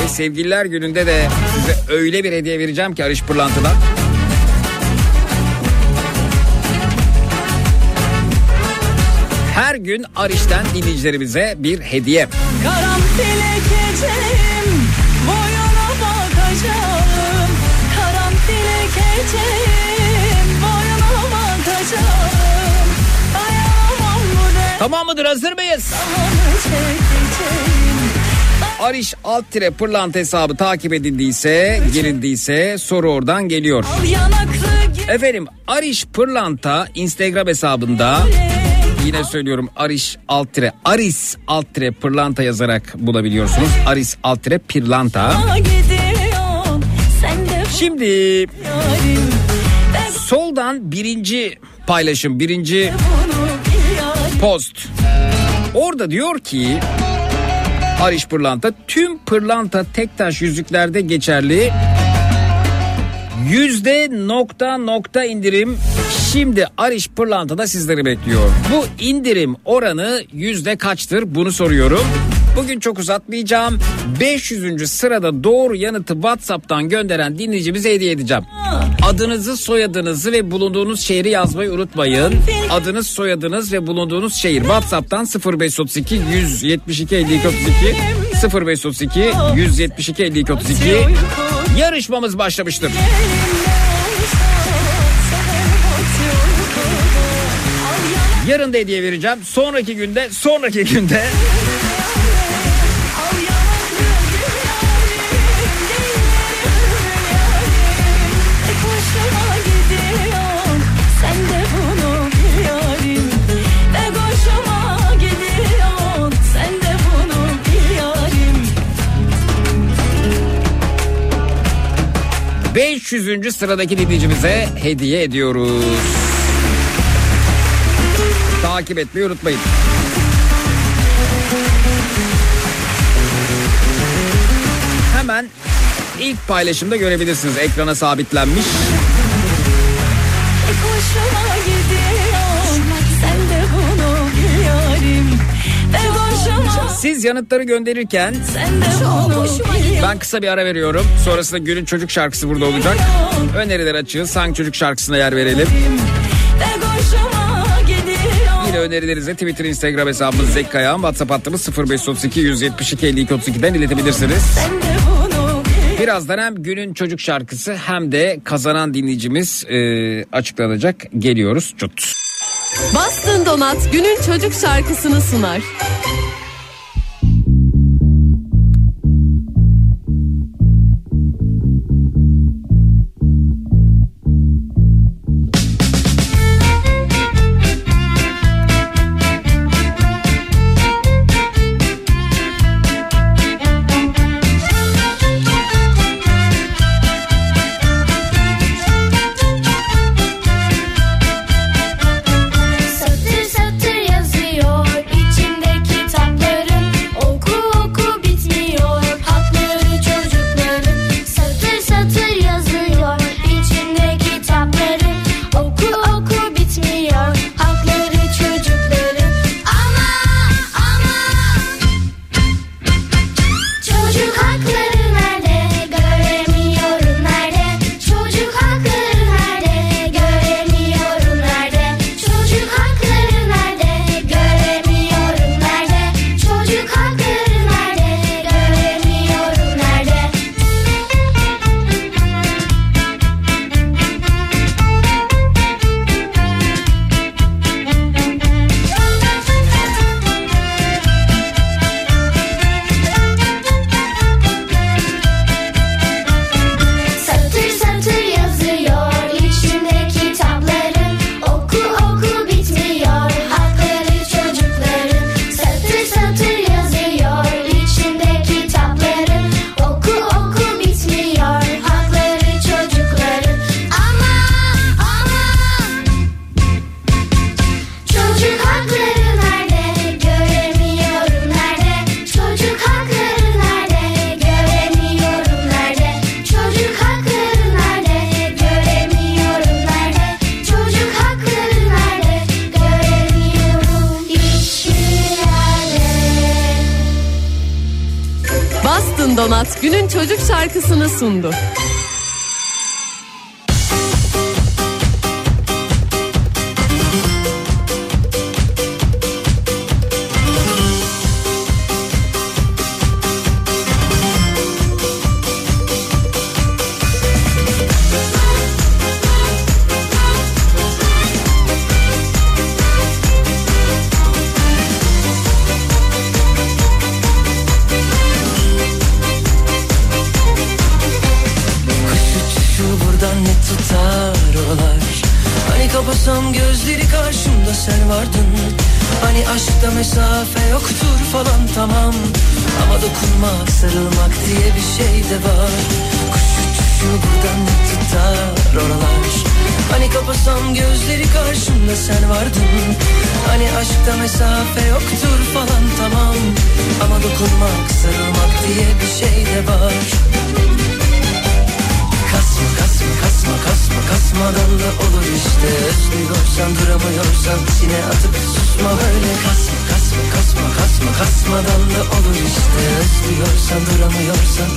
Ve sevgililer gününde de size öyle bir hediye vereceğim ki Arış Pırlantı'dan. Her gün Ariş'ten dinleyicilerimize bir hediye. Karanfil ekeceğim Tamam mıdır hazır mıyız? Ariş alt tire pırlanta hesabı takip edildiyse, girildiyse soru oradan geliyor. Efendim Ariş Pırlanta Instagram hesabında yine söylüyorum Ariş alt tire Aris alt tire pırlanta yazarak bulabiliyorsunuz. Aris alt tire pırlanta. Şimdi soldan birinci paylaşım, birinci post. Orada diyor ki Ariş Pırlanta tüm pırlanta tek taş yüzüklerde geçerli. Yüzde nokta nokta indirim şimdi Ariş Pırlanta'da sizleri bekliyor. Bu indirim oranı yüzde kaçtır bunu soruyorum. Bugün çok uzatmayacağım. 500. sırada doğru yanıtı WhatsApp'tan gönderen dinleyicimize hediye edeceğim. Adınızı, soyadınızı ve bulunduğunuz şehri yazmayı unutmayın. Adınız, soyadınız ve bulunduğunuz şehir WhatsApp'tan 0532 172 52 32 0532 172 52 32 Yarışmamız başlamıştır. Yarın da hediye vereceğim. Sonraki günde, sonraki günde 500. sıradaki dinleyicimize hediye ediyoruz. Takip etmeyi unutmayın. Hemen ilk paylaşımda görebilirsiniz. Ekrana sabitlenmiş. Siz yanıtları gönderirken Ben kısa bir ara veriyorum. Sonrasında günün çocuk şarkısı burada olacak. Öneriler açığız. Hangi çocuk şarkısına yer verelim? Yine önerilerinizi Twitter, Instagram hesabımız Zek Kayağan, WhatsApp hattımız 0532 172 52 32'den iletebilirsiniz. Birazdan hem günün çocuk şarkısı hem de kazanan dinleyicimiz e, açıklanacak. Geliyoruz. Çut. Bastın Donat günün çocuk şarkısını sunar.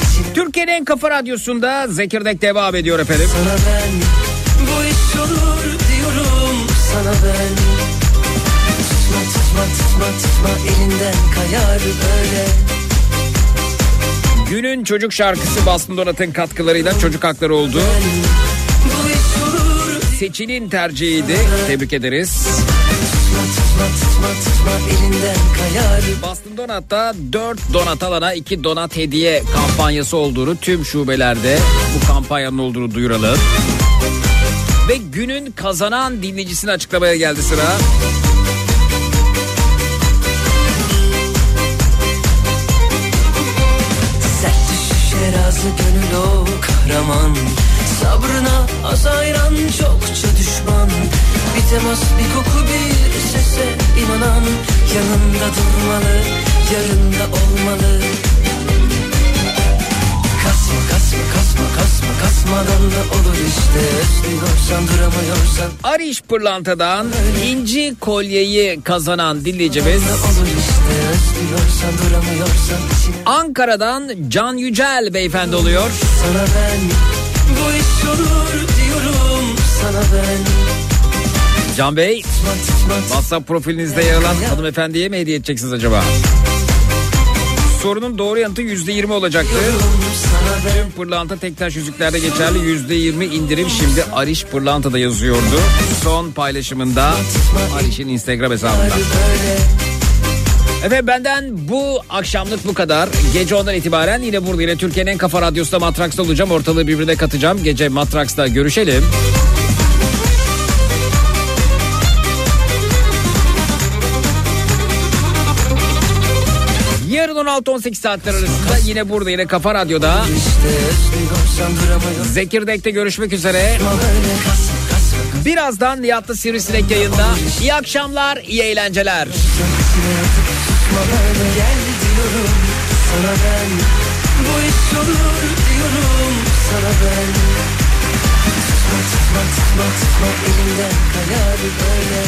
İşte Türkiye'nin en kafa radyosunda Zekirdek devam ediyor efendim. Sana ben bu iş olur diyorum sana ben Tutma tutma tutma tutma elinden kayar böyle Günün çocuk şarkısı Boston Donat'ın katkılarıyla çocuk hakları oldu. Bu iş olur Seçil'in tercihiydi. Tebrik ederiz. Tutma tutma elinden kayar Boston Donat'ta 4 donat alana 2 donat hediye kampanyası olduğunu tüm şubelerde bu kampanyanın olduğunu duyuralım. Ve günün kazanan dinleyicisini açıklamaya geldi sıra. Razı gönül o kahraman Sabrına az ayıran çokça düşman Bir temas bir koku bir sese inanan Yanında durmalı yarında olmalı. Kasma kasma kasma kasma kasmadan da olur işte. Özlüyorsan duramıyorsan. Ariş Pırlanta'dan inci kolyeyi kazanan dinleyicimiz. İşte. Ankara'dan Can Yücel beyefendi oluyor. Sana ben bu iş olur diyorum. Sana ben Can Bey WhatsApp profilinizde yer alan hanımefendiye mi hediye edeceksiniz acaba? Sorunun doğru yanıtı %20 olacaktı. sana ben Tüm pırlanta tek taş yüzüklerde geçerli %20 indirim şimdi Ariş Pırlanta'da yazıyordu. Son paylaşımında Ariş'in Instagram hesabında. Efendim benden bu akşamlık bu kadar. Gece ondan itibaren yine burada yine Türkiye'nin en kafa radyosunda Matraks'ta olacağım. Ortalığı birbirine katacağım. Gece Matraks'ta görüşelim. 16-18 saatler arasında yine burada yine Kafa Radyo'da Zekirdek'te görüşmek üzere. Birazdan Nihat'ta Sivrisinek yayında. İyi akşamlar, iyi eğlenceler. Gel diyorum Bu iş olur diyorum sana ben Tutma tutma tutma tutma elimden kayar böyle